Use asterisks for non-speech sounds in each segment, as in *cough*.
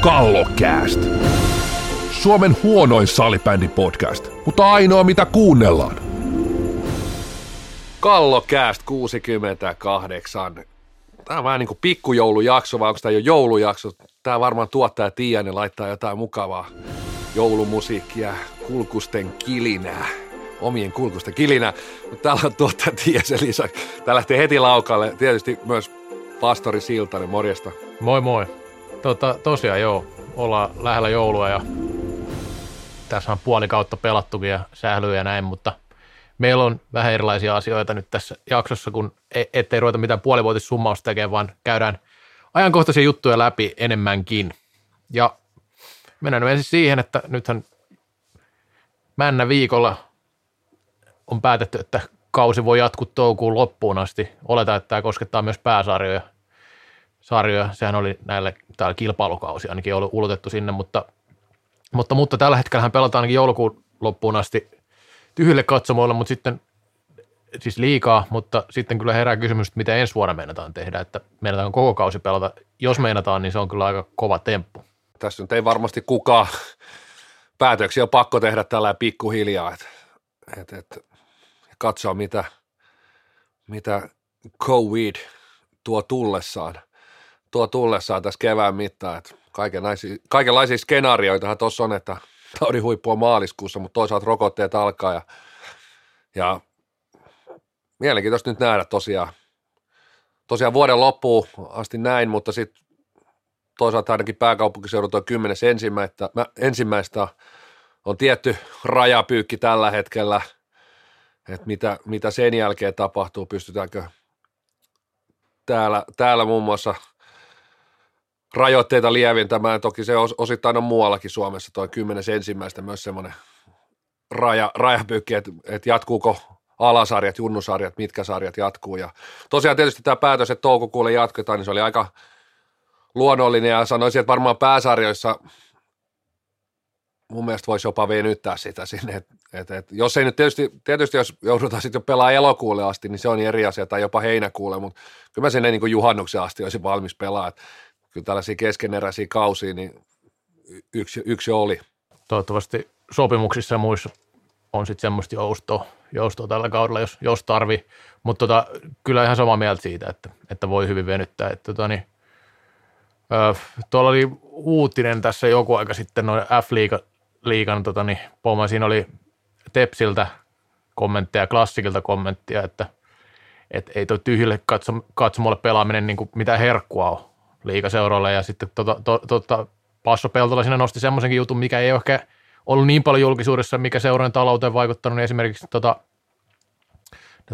Kallokääst. Suomen huonoin salibändi-podcast, mutta ainoa mitä kuunnellaan. Kallokääst 68. Tämä on vähän niin kuin pikkujoulujakso, vai onko tämä jo joulujakso? Tämä varmaan tuottaja Tiianen laittaa jotain mukavaa joulumusiikkia, kulkusten kilinää, omien kulkusten kilinää. Mutta täällä on tuottaja Tiiasen lisäksi. Tää lähtee heti laukalle. Tietysti myös pastori Siltanen, morjesta. Moi moi. Tota, tosiaan joo, ollaan lähellä joulua ja tässä on puoli kautta pelattukin ja sählyä ja näin, mutta meillä on vähän erilaisia asioita nyt tässä jaksossa, kun e- ettei ruveta mitään puolivuotissummausta tekemään, vaan käydään ajankohtaisia juttuja läpi enemmänkin. Ja mennään ensin siihen, että nythän männä viikolla on päätetty, että kausi voi jatkua toukokuun loppuun asti. Oletaan, että tämä koskettaa myös pääsarjoja. Sarjoja, sehän oli näille täällä kilpailukausi ainakin ollut ulotettu sinne, mutta, mutta, mutta tällä hetkellä pelataan ainakin joulukuun loppuun asti tyhjille katsomoilla, mutta sitten siis liikaa, mutta sitten kyllä herää kysymys, että mitä ensi vuonna meinataan tehdä, että meinataan koko kausi pelata. Jos meinataan, niin se on kyllä aika kova temppu. Tässä nyt ei varmasti kukaan päätöksiä on pakko tehdä tällä pikkuhiljaa, että et, et, katsoa mitä, mitä COVID tuo tullessaan, tuo tullessaan tässä kevään mittaan, että kaikenlaisia, kaikenlaisia skenaarioitahan tuossa on, että taudin huippu on maaliskuussa, mutta toisaalta rokotteet alkaa ja, ja mielenkiintoista nyt nähdä tosiaan, tosiaan vuoden loppuun asti näin, mutta sitten toisaalta ainakin pääkaupunkiseudut on kymmenes ensimmäistä, ensimmäistä on tietty rajapyykki tällä hetkellä, että mitä, mitä sen jälkeen tapahtuu, pystytäänkö täällä, täällä muun muassa rajoitteita lieventämään. Toki se osittain on muuallakin Suomessa, toi kymmenes ensimmäistä myös semmoinen raja, rajapyykki, että, että jatkuuko alasarjat, junnusarjat, mitkä sarjat jatkuu. Ja tosiaan tietysti tämä päätös, että toukokuulle jatketaan, niin se oli aika luonnollinen ja sanoisin, että varmaan pääsarjoissa mun mielestä voisi jopa venyttää sitä sinne, että et, et, jos ei nyt tietysti, tietysti jos joudutaan sitten jo pelaamaan elokuulle asti, niin se on eri asia, tai jopa heinäkuulle, mutta kyllä mä sinne niin kuin juhannuksen asti olisin valmis pelaa, että kyllä tällaisia keskeneräisiä kausia, niin yksi, yksi oli. Toivottavasti sopimuksissa ja muissa on sitten semmoista joustoa, joustoa tällä kaudella, jos, jos tarvii. Mutta tota, kyllä ihan samaa mieltä siitä, että, että voi hyvin venyttää. Että, tota, niin, ö, tuolla oli uutinen tässä joku aika sitten noin F-liigan tota, niin, pomma. Siinä oli Tepsiltä kommentteja, Klassikilta kommenttia, että et ei tuo tyhjille katsom, katsomolle pelaaminen niin kuin mitään herkkua ole liikaseuroille. Ja sitten tota, to, tota, Passo Peltola siinä nosti semmoisenkin jutun, mikä ei ole ehkä ollut niin paljon julkisuudessa, mikä seurojen talouteen vaikuttanut, niin esimerkiksi tota,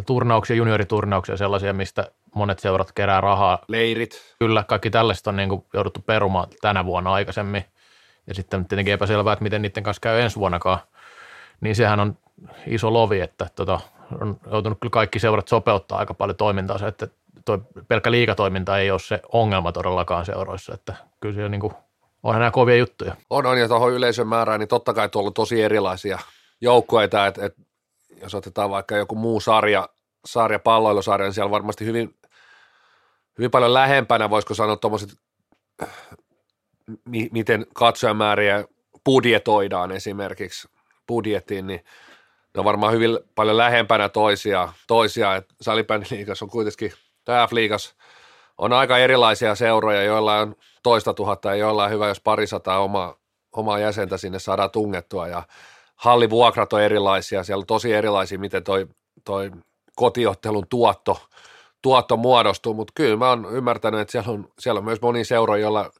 turnauksia, junioriturnauksia sellaisia, mistä monet seurat kerää rahaa. Leirit. Kyllä, kaikki tällaista on niin kuin jouduttu perumaan tänä vuonna aikaisemmin. Ja sitten tietenkin epäselvää, että miten niiden kanssa käy ensi vuonnakaan. Niin sehän on iso lovi, että tota, on joutunut kyllä kaikki seurat sopeuttaa aika paljon toimintaansa, että toi pelkkä liikatoiminta ei ole se ongelma todellakaan seuroissa, että kyllä on niin kuin, onhan nämä kovia juttuja. On, on ja tuohon yleisön määrään, niin totta kai tuolla on tosi erilaisia joukkueita, että, että jos otetaan vaikka joku muu sarja, sarja palloilusarja, niin siellä varmasti hyvin, hyvin paljon lähempänä, voisiko sanoa tuommoiset, miten katsojamääriä budjetoidaan esimerkiksi budjettiin, niin ne on varmaan hyvin paljon lähempänä toisia, toisia että on kuitenkin – F-liigas on aika erilaisia seuroja, joilla on toista tuhatta ja joilla on hyvä, jos parisataa omaa, omaa jäsentä sinne saadaan tungettua. Ja hallivuokrat on erilaisia, siellä on tosi erilaisia, miten toi, toi kotiottelun tuotto, tuotto muodostuu, mutta kyllä mä oon ymmärtänyt, että siellä on, siellä on myös moni seura, jolla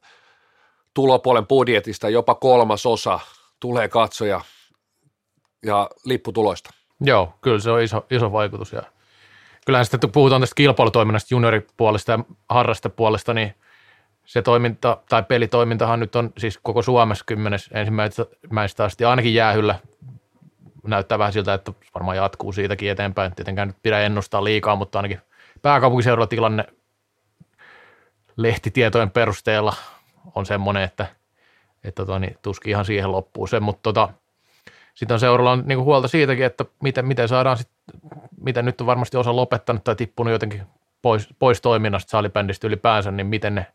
tulopuolen budjetista jopa kolmas osa tulee katsoja ja lipputuloista. Joo, kyllä se on iso, iso vaikutus ja kyllähän sitten puhutaan tästä kilpailutoiminnasta junioripuolesta ja harrastepuolesta, niin se toiminta tai pelitoimintahan nyt on siis koko Suomessa kymmenes ensimmäistä asti ainakin jäähyllä. Näyttää vähän siltä, että varmaan jatkuu siitäkin eteenpäin. Tietenkään nyt pidä ennustaa liikaa, mutta ainakin pääkaupunkiseudulla tilanne lehtitietojen perusteella on semmoinen, että, että tota, niin, tuskin ihan siihen loppuu se, mutta tota, sitten on seuralla niin huolta siitäkin, että miten, miten saadaan sit, miten nyt on varmasti osa lopettanut tai tippunut jotenkin pois, pois toiminnasta salibändistä ylipäänsä, niin miten ne,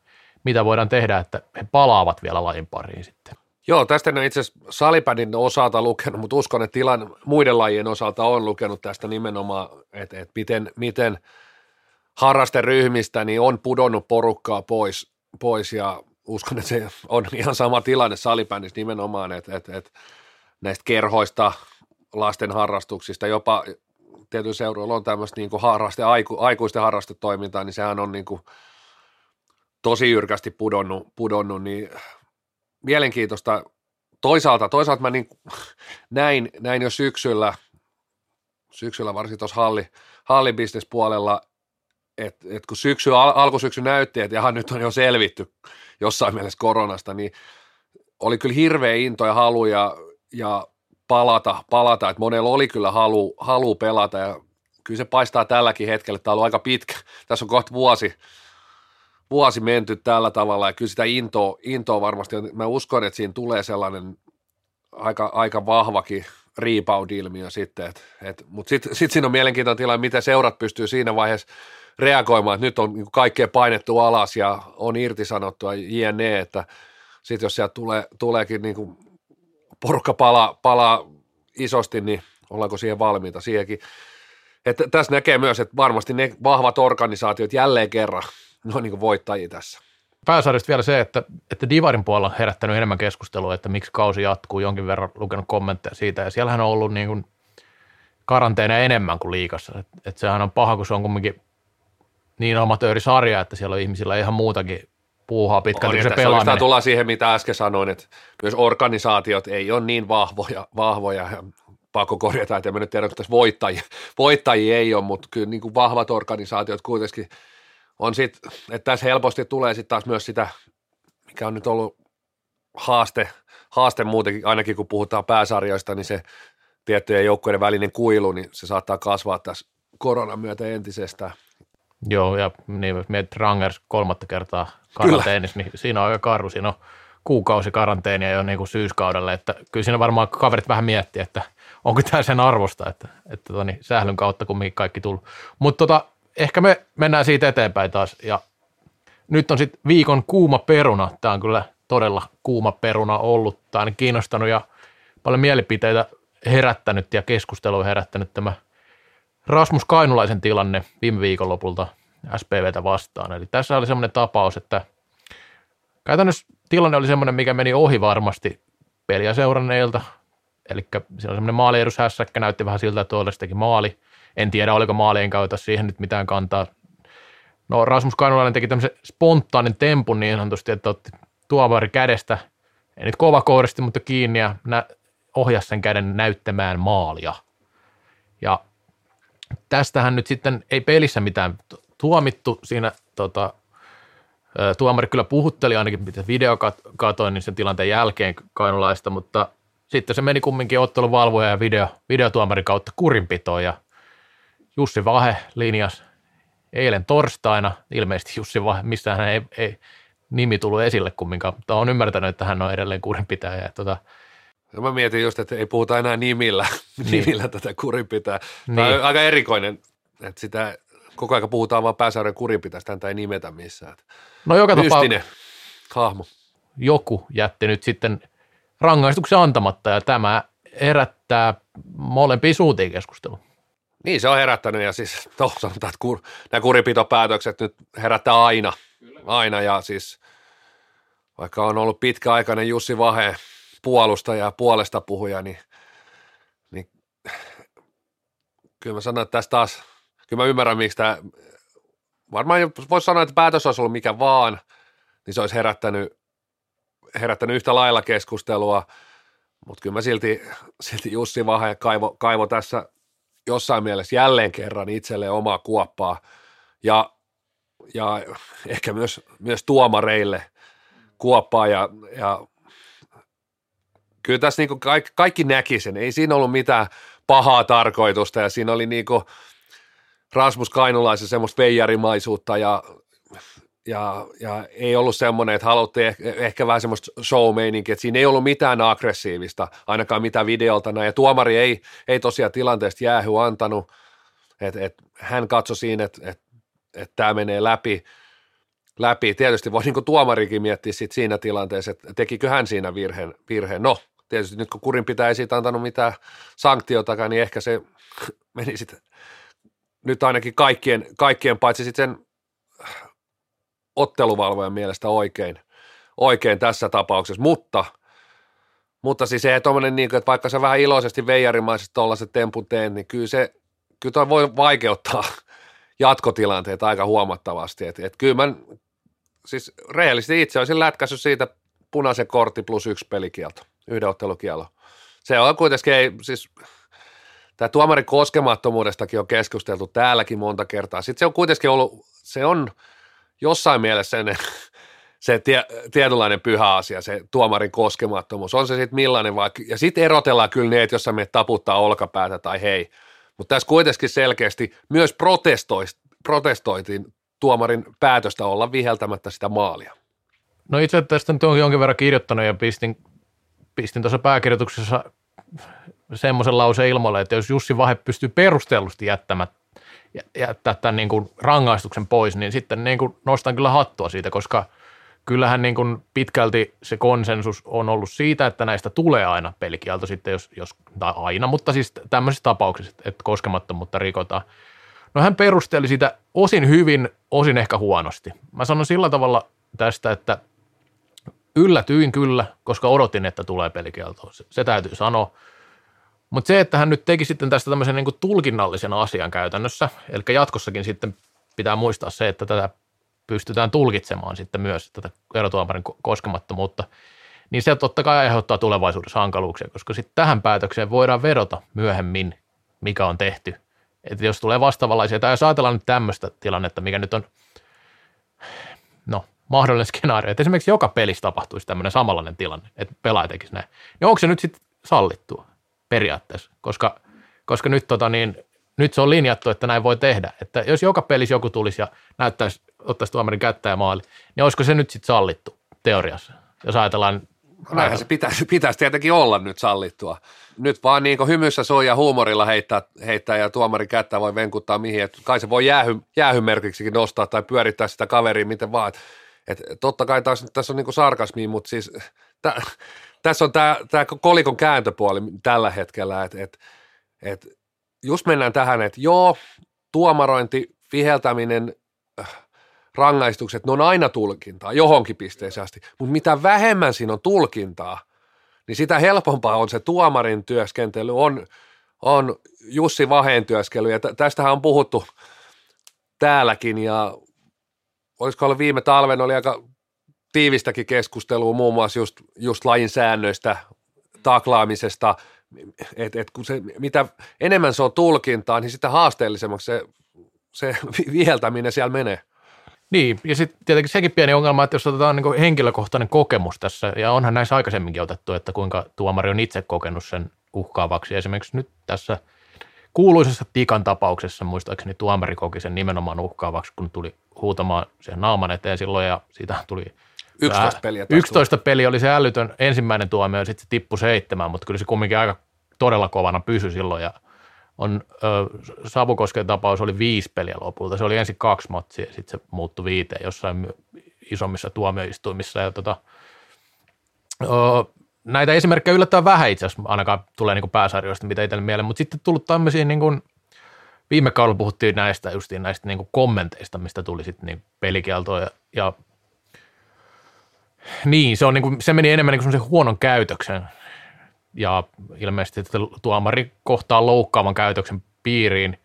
mitä voidaan tehdä, että he palaavat vielä lajin pariin sitten. Joo, tästä en itse asiassa salipädin osalta lukenut, mutta uskon, että tilan muiden lajien osalta on lukenut tästä nimenomaan, että, että miten, miten harrasteryhmistä niin on pudonnut porukkaa pois, pois ja uskon, että se on ihan sama tilanne salibändissä nimenomaan, että, että, että näistä kerhoista, lasten harrastuksista, jopa tietyillä seuroilla on tämmöistä niin harraste, aiku, aikuisten harrastetoimintaa, niin sehän on niin kuin tosi jyrkästi pudonnut, pudonnut, niin mielenkiintoista. Toisaalta, toisaalta mä niin *laughs* näin, näin jo syksyllä, syksyllä varsinkin tuossa halli, hallibisnespuolella, että et kun syksy, al, alkusyksy näytti, että jaha, nyt on jo selvitty jossain mielessä koronasta, niin oli kyllä hirveä into ja halu ja, ja palata, palata, että monella oli kyllä halu, halu pelata ja kyllä se paistaa tälläkin hetkellä, tämä on ollut aika pitkä, *laughs* tässä on kohta vuosi, vuosi menty tällä tavalla ja kyllä sitä intoa, intoa varmasti. Mä uskon, että siinä tulee sellainen aika, aika vahvakin rebound-ilmiö sitten, et, et, mutta sitten sit siinä on mielenkiintoinen tilanne, miten seurat pystyy siinä vaiheessa reagoimaan, että nyt on niin kaikkea painettu alas ja on irtisanottu ja jne, että sitten jos sieltä tulee, tuleekin niin kuin porukka palaa, palaa isosti, niin ollaanko siihen valmiita siihenkin. Että tässä näkee myös, että varmasti ne vahvat organisaatiot jälleen kerran no niin kuin voittajia tässä. Pääsarjasta vielä se, että, että Divarin puolella on herättänyt enemmän keskustelua, että miksi kausi jatkuu, jonkin verran lukenut kommentteja siitä, ja siellähän on ollut niin karanteena enemmän kuin liikassa. että et sehän on paha, kun se on kumminkin niin amatöörisarja, että siellä on ihmisillä ihan muutakin puuhaa pitkälti on, se pelaaminen. tullaan siihen, mitä äsken sanoin, että myös organisaatiot ei ole niin vahvoja, vahvoja ja pakko korjata, että en mä nyt tiedä, että tässä voittajia, voittajia ei ole, mutta kyllä niin kuin vahvat organisaatiot kuitenkin – on sitten, että tässä helposti tulee sitten taas myös sitä, mikä on nyt ollut haaste, haaste muutenkin, ainakin kun puhutaan pääsarjoista, niin se tiettyjen joukkojen välinen kuilu, niin se saattaa kasvaa tässä koronan myötä entisestään. Joo, ja niin, mietit Rangers kolmatta kertaa karanteenissa, niin siinä on aika karu, siinä on kuukausi karanteenia jo niin kuin syyskaudelle, että kyllä siinä varmaan kaverit vähän miettii, että onko tämä sen arvosta, että, että toni, sählyn kautta kumminkin kaikki tullut. Mutta tota, ehkä me mennään siitä eteenpäin taas ja nyt on sitten viikon kuuma peruna. Tämä on kyllä todella kuuma peruna ollut. Tämä on kiinnostanut ja paljon mielipiteitä herättänyt ja keskustelua herättänyt tämä Rasmus Kainulaisen tilanne viime viikonlopulta SPVtä vastaan. Eli tässä oli semmoinen tapaus, että käytännössä tilanne oli semmoinen, mikä meni ohi varmasti peliä seuranneilta. Eli siellä on semmoinen maaliedushässäkkä, näytti vähän siltä, että teki maali – en tiedä, oliko maalien kautta siihen nyt mitään kantaa. No Rasmus Kainulainen teki tämmöisen spontaanin tempun niin sanotusti, että otti tuomari kädestä, ei nyt kova kouristi, mutta kiinni ja nä- ohjasi sen käden näyttämään maalia. Ja tästähän nyt sitten ei pelissä mitään tuomittu siinä tota, tuomari kyllä puhutteli ainakin, mitä video katoin, niin sen tilanteen jälkeen kainulaista, mutta sitten se meni kumminkin ottelun valvoja ja video, videotuomarin kautta kurinpitoon ja Jussi Vahe linjas eilen torstaina, ilmeisesti Jussi Vahe, missään ei, ei nimi tullut esille kumminkaan, mutta on ymmärtänyt, että hän on edelleen kurinpitäjä. Tota, ja mä mietin just, että ei puhuta enää nimillä, niin. nimillä tätä kurinpitää. Niin. Tämä on aika erikoinen, että sitä koko ajan puhutaan vaan pääsarjan kurinpitästä, häntä ei nimetä missään. No joka tapauksessa hahmo. Joku jätti nyt sitten rangaistuksen antamatta ja tämä herättää molempia suuntiin keskustelua. Niin, se on herättänyt ja siis to, sanotaan, että kur, nämä kuripitopäätökset nyt herättää aina, Kyllä. aina ja siis vaikka on ollut pitkäaikainen Jussi Vahe puolustaja ja puolesta puhuja, niin, niin kyllä mä sanon, että tässä taas, kyllä mä ymmärrän, miksi tämä, varmaan voisi sanoa, että päätös olisi ollut mikä vaan, niin se olisi herättänyt, herättänyt yhtä lailla keskustelua, mutta kyllä mä silti, silti Jussi Vahe kaivo, kaivo tässä jossain mielessä jälleen kerran itselleen omaa kuoppaa. Ja, ja ehkä myös, myös tuomareille kuoppaa ja, ja kyllä tässä niin kaikki, kaikki näki sen, ei siinä ollut mitään pahaa tarkoitusta ja siinä oli niin Rasmus Kainulaisen semmoista veijarimaisuutta ja ja, ja ei ollut semmoinen, että haluttiin ehkä, ehkä vähän semmoista show että siinä ei ollut mitään aggressiivista, ainakaan mitä videolta näin, ja tuomari ei, ei tosiaan tilanteesta jäähy antanut, että et, hän katsoi siinä, että et, et tämä menee läpi, läpi. Tietysti voi niin tuomarikin miettiä sit siinä tilanteessa, että tekikö hän siinä virheen. virheen. No, tietysti nyt kun kurin pitää ei siitä antanut mitään sanktiotakaan, niin ehkä se *laughs* meni sitten nyt ainakin kaikkien, kaikkien paitsi sitten sen otteluvalvojan mielestä oikein, oikein tässä tapauksessa, mutta, mutta siis ei tuommoinen niin kuin, että vaikka sä vähän iloisesti veijarimaisesti tuollaiset tempun teet, niin kyllä se, kyllä toi voi vaikeuttaa *laughs* jatkotilanteet aika huomattavasti, että et kyllä mä siis rehellisesti itse olisin lätkässyt siitä punaisen kortti plus yksi pelikielto, yhden ottelukielto. Se on kuitenkin, ei, siis tämä tuomarin koskemattomuudestakin on keskusteltu täälläkin monta kertaa. Sitten se on kuitenkin ollut, se on jossain mielessä sen, *laughs* se tie, tietynlainen pyhä asia, se tuomarin koskemattomuus. On se sitten millainen vaikka, ja sitten erotellaan kyllä ne, että jos sä menet taputtaa olkapäätä tai hei. Mutta tässä kuitenkin selkeästi myös protestoitiin tuomarin päätöstä olla viheltämättä sitä maalia. No itse tästä nyt on jonkin verran kirjoittanut ja pistin, pistin tuossa pääkirjoituksessa semmoisen lauseen ilmoille, että jos Jussi Vahe pystyy perustellusti jättämään jättää tämän niin kuin rangaistuksen pois, niin sitten niin kuin nostan kyllä hattua siitä, koska kyllähän niin kuin pitkälti se konsensus on ollut siitä, että näistä tulee aina pelikielto sitten, jos, jos tai aina, mutta siis tämmöisissä tapauksissa, että koskemattomuutta rikotaan. No hän perusteli sitä osin hyvin, osin ehkä huonosti. Mä sanon sillä tavalla tästä, että yllätyin kyllä, koska odotin, että tulee pelikielto. Se, se täytyy sanoa. Mutta se, että hän nyt teki sitten tästä tämmöisen niin tulkinnallisen asian käytännössä, eli jatkossakin sitten pitää muistaa se, että tätä pystytään tulkitsemaan sitten myös tätä erotuomarin koskemattomuutta, niin se totta kai aiheuttaa tulevaisuudessa hankaluuksia, koska sitten tähän päätökseen voidaan vedota myöhemmin, mikä on tehty. Että jos tulee vastaavanlaisia, tai jos ajatellaan nyt tämmöistä tilannetta, mikä nyt on, no, mahdollinen skenaario, että esimerkiksi joka pelissä tapahtuisi tämmöinen samanlainen tilanne, että pelaaja tekisi näin, niin onko se nyt sitten sallittua? periaatteessa, koska, koska nyt, tota niin, nyt se on linjattu, että näin voi tehdä. Että jos joka pelissä joku tulisi ja näyttäisi, ottaisi tuomarin kättä ja maali, niin olisiko se nyt sitten sallittu teoriassa, jos ajatellaan No näinhän se pitäisi, *laughs* pitäisi tietenkin olla nyt sallittua. Nyt vaan niin hymyssä soi ja huumorilla heittää, heittää ja tuomari kättä voi venkuttaa mihin. Et kai se voi jäähy, jäähymerkiksikin nostaa tai pyörittää sitä kaveria miten vaan. Et, totta kai taas, tässä on niin sarkasmi, mutta siis tässä on tämä, tämä kolikon kääntöpuoli tällä hetkellä, että et, et, just mennään tähän, että joo, tuomarointi, viheltäminen, äh, rangaistukset, ne on aina tulkintaa johonkin pisteeseen asti, mutta mitä vähemmän siinä on tulkintaa, niin sitä helpompaa on se tuomarin työskentely, on, on Jussi Vaheen työskentely, ja tästähän on puhuttu täälläkin, ja olisiko ollut viime talven, oli aika tiivistäkin keskustelua muun muassa just, just lajin säännöistä, taklaamisesta, että et kun se, mitä enemmän se on tulkintaa, niin sitä haasteellisemmaksi se, se *laughs* viheltäminen siellä menee. Niin, ja sitten tietenkin sekin pieni ongelma, että jos otetaan niin henkilökohtainen kokemus tässä, ja onhan näissä aikaisemminkin otettu, että kuinka tuomari on itse kokenut sen uhkaavaksi. Esimerkiksi nyt tässä kuuluisessa Tikan tapauksessa, muistaakseni tuomari koki sen nimenomaan uhkaavaksi, kun tuli huutamaan sen naaman eteen silloin, ja siitä tuli 11 peliä. 11 peliä oli se älytön ensimmäinen tuomio ja sitten se tippui seitsemään, mutta kyllä se kumminkin aika todella kovana pysyi silloin ja on, ö, Savukosken tapaus oli viisi peliä lopulta. Se oli ensin kaksi matsia ja sitten se muuttui viiteen jossain isommissa tuomioistuimissa. Ja tota, ö, näitä esimerkkejä yllättävän vähän itse asiassa ainakaan tulee niin pääsarjoista, mitä itselle mieleen, mutta sitten tullut tämmöisiä niin kuin, viime kaudella puhuttiin näistä justiin näistä niin kommenteista, mistä tuli sitten niin pelikieltoa ja, ja niin, se, on niin kuin, se meni enemmän niin kuin huonon käytöksen ja ilmeisesti tuomari kohtaa loukkaavan käytöksen piiriin.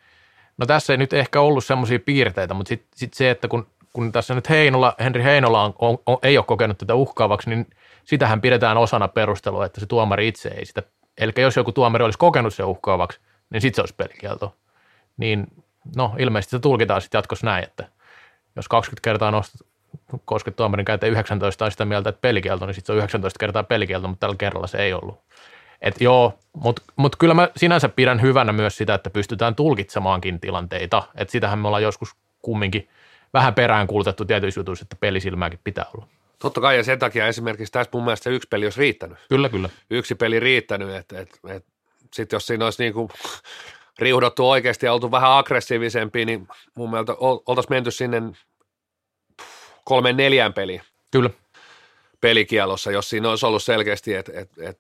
No tässä ei nyt ehkä ollut semmoisia piirteitä, mutta sitten sit se, että kun, kun tässä nyt Heinola, Henri Heinola on, on, on, ei ole kokenut tätä uhkaavaksi, niin sitähän pidetään osana perustelua, että se tuomari itse ei sitä. Eli jos joku tuomari olisi kokenut se uhkaavaksi, niin sitten se olisi pelikielto. Niin no ilmeisesti se tulkitaan sitten jatkossa näin, että jos 20 kertaa nostat, koska tuomarin käytä 19 on sitä mieltä, että pelikielto, niin sitten se on 19 kertaa pelikielto, mutta tällä kerralla se ei ollut. Et joo, mutta mut kyllä mä sinänsä pidän hyvänä myös sitä, että pystytään tulkitsemaankin tilanteita. Että sitähän me ollaan joskus kumminkin vähän perään kuulutettu tietyissä jutuissa, että pelisilmääkin pitää olla. Totta kai, ja sen takia esimerkiksi tässä mun mielestä yksi peli olisi riittänyt. Kyllä, kyllä. Yksi peli riittänyt, että et, et, sitten jos siinä olisi niinku riuhdottu oikeasti ja oltu vähän aggressiivisempi, niin mun mielestä oltaisiin menty sinne kolmen neljän peli Kyllä. pelikielossa, jos siinä olisi ollut selkeästi, että et, et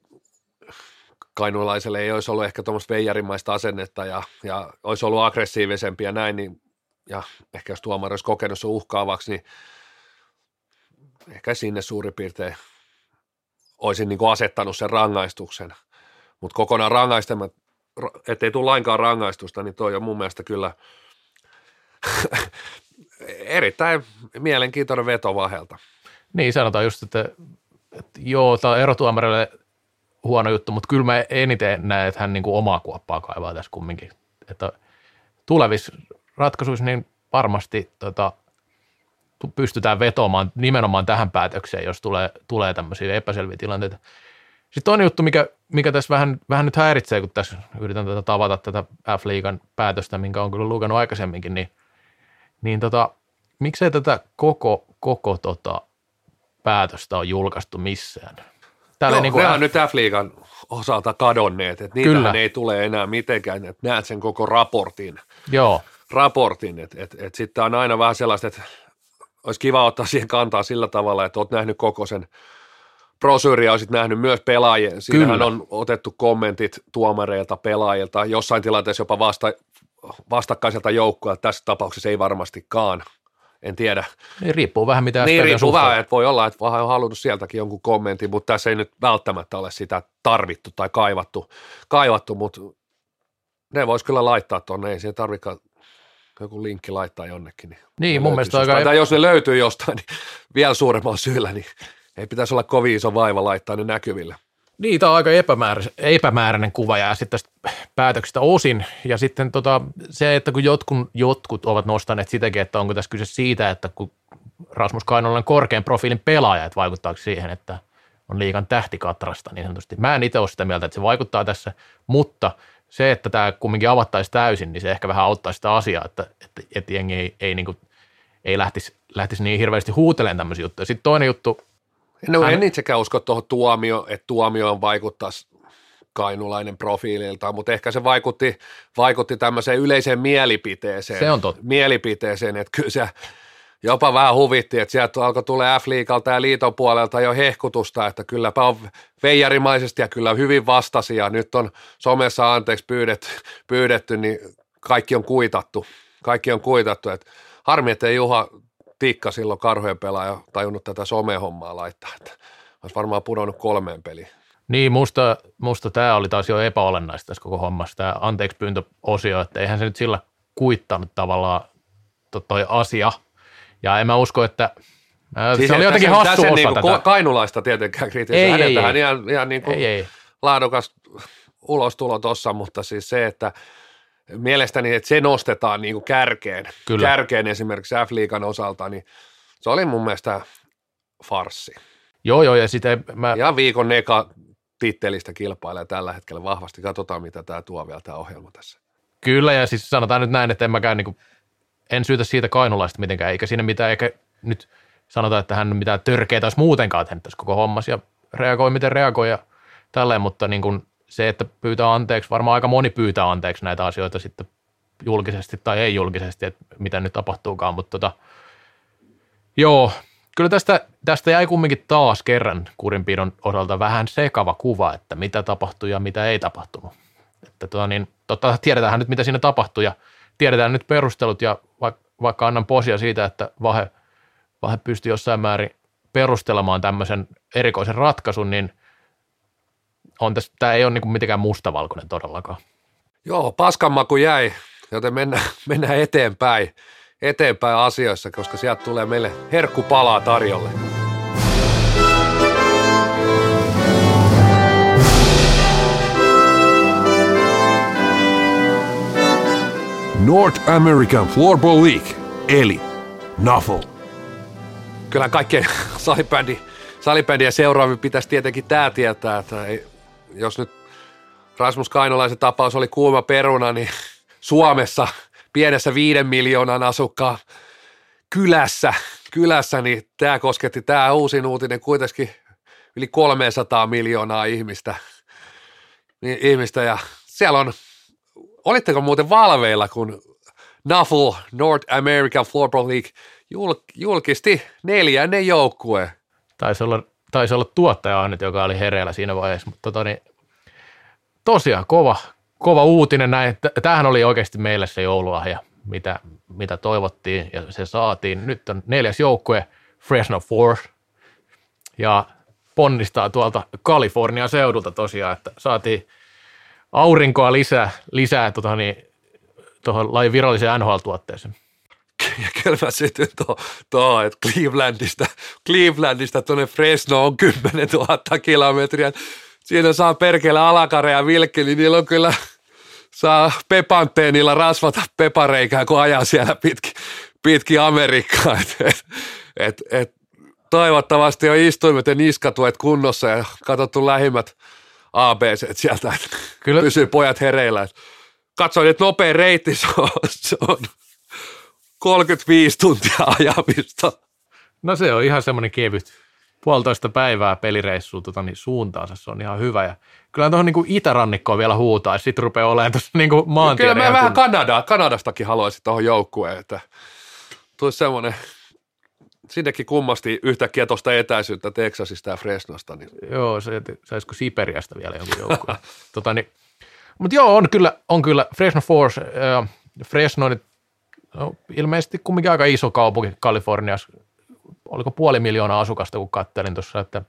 kainuulaiselle ei olisi ollut ehkä tuommoista veijarimaista asennetta ja, ja olisi ollut aggressiivisempi ja näin, niin, ja ehkä jos tuomari olisi kokenut se uhkaavaksi, niin ehkä sinne suurin piirtein olisin niin kuin asettanut sen rangaistuksen. Mutta kokonaan rangaistamat, ettei tule lainkaan rangaistusta, niin toi on mun mielestä kyllä *laughs* erittäin mielenkiintoinen veto Vahelta. Niin, sanotaan just, että, että joo, tämä on erotuomarille huono juttu, mutta kyllä mä eniten näen, että hän niin kuin omaa kuoppaa kaivaa tässä kumminkin. Että tulevissa ratkaisuissa niin varmasti tota, pystytään vetoamaan nimenomaan tähän päätökseen, jos tulee, tulee tämmöisiä epäselviä tilanteita. Sitten toinen juttu, mikä, mikä tässä vähän, vähän nyt häiritsee, kun tässä yritän tätä tavata tätä F-liigan päätöstä, minkä on kyllä lukenut aikaisemminkin, niin, niin tota, miksei tätä koko, koko tota, päätöstä on julkaistu missään? Täällä Joo, niin kuin on F- nyt F-liigan osalta kadonneet, että niitähän ei tule enää mitenkään, että näet sen koko raportin. Joo. Raportin, että et, et sitten on aina vähän sellaista, että olisi kiva ottaa siihen kantaa sillä tavalla, että olet nähnyt koko sen prosyyriä, olisit nähnyt myös pelaajien. Siinähän Kyllä. on otettu kommentit tuomareilta, pelaajilta, jossain tilanteessa jopa vasta, vastakkaiselta joukkoa, tässä tapauksessa ei varmastikaan – en tiedä. Niin riippuu vähän mitä Niin riippuu vähän, että voi olla, että vähän on halunnut sieltäkin jonkun kommentin, mutta tässä ei nyt välttämättä ole sitä tarvittu tai kaivattu, kaivattu mutta ne vois kyllä laittaa tuonne, ei siihen tarvitse joku linkki laittaa jonnekin. Niin, niin mun mielestä aika... Tai jos ne löytyy jostain, niin vielä suuremmalla syyllä, niin ei pitäisi olla kovin iso vaiva laittaa ne näkyville. Niin, tämä on aika epämääräinen, epämääräinen kuva jää sitten tästä päätöksistä osin. Ja sitten tota, se, että kun jotkut, jotkut ovat nostaneet sitäkin, että onko tässä kyse siitä, että kun Rasmus Kainolla on korkean profiilin pelaaja, että vaikuttaako siihen, että on liikan tähtikatrasta niin sanotusti. Mä en itse ole sitä mieltä, että se vaikuttaa tässä, mutta se, että tämä kumminkin avattaisi täysin, niin se ehkä vähän auttaisi sitä asiaa, että, että, että jengi ei, ei, niin kuin, ei lähtisi, lähtisi niin hirveästi huutelemaan tämmöisiä juttuja. Sitten toinen juttu, No hän... en itsekään usko tuohon tuomio, että tuomioon vaikuttaisi kainulainen profiililta, mutta ehkä se vaikutti, vaikutti tämmöiseen yleiseen mielipiteeseen. Se on totta. Mielipiteeseen, että kyllä se jopa vähän huvitti, että sieltä alkoi tulla F-liikalta ja liiton puolelta jo hehkutusta, että kylläpä on veijarimaisesti ja kyllä hyvin vastasi ja nyt on somessa anteeksi pyydetty, pyydetty niin kaikki on kuitattu. Kaikki on kuitattu, että harmi, että Juha Tikka silloin karhojen pelaaja tajunnut tätä somehommaa laittaa, että olisi varmaan pudonnut kolmeen peliin. Niin, musta, musta tämä oli taas jo epäolennaista tässä koko hommassa, tämä anteeksi pyyntöosio, että eihän se nyt sillä kuittanut tavallaan toi asia. Ja en mä usko, että siis se oli jotenkin hassu tässä osa niin tätä. kainulaista tietenkään. Häneltähän ei, ihan, ihan niin kuin ei, ei. laadukas ulostulo tuossa, mutta siis se, että – mielestäni, että se nostetaan niin kuin kärkeen, Kyllä. kärkeen esimerkiksi F-liigan osalta, niin se oli mun mielestä farssi. Joo, joo, ja sitten mä... Ja viikon neka tittelistä kilpailee tällä hetkellä vahvasti. Katsotaan, mitä tämä tuo vielä tämä ohjelma tässä. Kyllä, ja siis sanotaan nyt näin, että en mäkään niin kuin, en syytä siitä kainulaista mitenkään, eikä siinä mitään, eikä nyt sanota, että hän mitään törkeä taas muutenkaan tehnyt tässä koko hommassa, ja reagoi miten reagoi ja tälleen, mutta niin kuin, se, että pyytää anteeksi, varmaan aika moni pyytää anteeksi näitä asioita sitten julkisesti tai ei julkisesti, että mitä nyt tapahtuukaan, mutta tota, joo, kyllä tästä, tästä jäi kumminkin taas kerran kurinpidon osalta vähän sekava kuva, että mitä tapahtui ja mitä ei tapahtunut. Että tota, niin, totta, tiedetään nyt, mitä siinä tapahtui ja tiedetään nyt perustelut ja vaikka, vaikka annan posia siitä, että Vahe, Vahe pystyi jossain määrin perustelemaan tämmöisen erikoisen ratkaisun, niin – on tässä, tämä ei ole niin mitenkään mustavalkoinen todellakaan. Joo, paskanmaku jäi, joten mennään, *laughs* mennään eteenpäin, eteenpäin asioissa, koska sieltä tulee meille herkkupalaa tarjolle. North American Floorball League, eli NAFL. Kyllä kaikkien *laughs* salibändi, salibändiä seuraavia pitäisi tietenkin tämä tietää, että ei, jos nyt Rasmus Kainolaisen tapaus oli kuuma peruna, niin Suomessa pienessä viiden miljoonan asukkaan kylässä, kylässä niin tämä kosketti tämä uusin uutinen kuitenkin yli 300 miljoonaa ihmistä, niin ihmistä ja siellä on, olitteko muuten valveilla, kun NAFL, North American Floorball League, julk, julkisti neljännen joukkueen. Taisi olla, taisi olla tuottaja ainut, joka oli hereillä siinä vaiheessa, mutta tota, niin, tosiaan kova, kova uutinen näin. Tämähän oli oikeasti meille se joululahja, mitä, mitä toivottiin ja se saatiin. Nyt on neljäs joukkue, Fresno Force, ja ponnistaa tuolta Kalifornian seudulta tosiaan, että saatiin aurinkoa lisää, lisää tota niin, tuohon lajin viralliseen NHL-tuotteeseen. *laughs* Ja kyllä mä sytyn tuohon, tuo, että Clevelandista, Clevelandista tuonne Fresno on 10 000 kilometriä. Siinä saa perkele alakare ja vilkki, niin niillä on kyllä, saa pepanteenilla rasvata pepareikää, kun ajaa siellä pitki, pitki Amerikkaa. Et, et, et, et, toivottavasti on istuimet ja niskatuet kunnossa ja katsottu lähimmät ABC sieltä, että Kyllä. pysyy pojat hereillä. Katsoin, että nopea reitti se on, se on 35 tuntia ajamista. No se on ihan semmoinen kevyt puolitoista päivää pelireissua tota, niin suuntaansa, se on ihan hyvä. Ja kyllä tuohon niin itärannikkoon vielä huutaa, ja sitten rupeaa olemaan tuossa niin maantieteen. Kyllä mä vähän. Kanadaa, Kanadastakin haluaisin tuohon joukkueen, että tulisi semmoinen sinnekin kummasti yhtäkkiä tuosta etäisyyttä Texasista ja Fresnosta. Niin. Joo, se, saisiko Siperiasta vielä jonkun joukkueen. *laughs* tota, niin, mutta joo, on kyllä, on kyllä Fresno Force, äh, Fresno nyt, no, ilmeisesti kumminkin aika iso kaupunki Kaliforniassa, oliko puoli miljoonaa asukasta, kun kattelin tuossa, että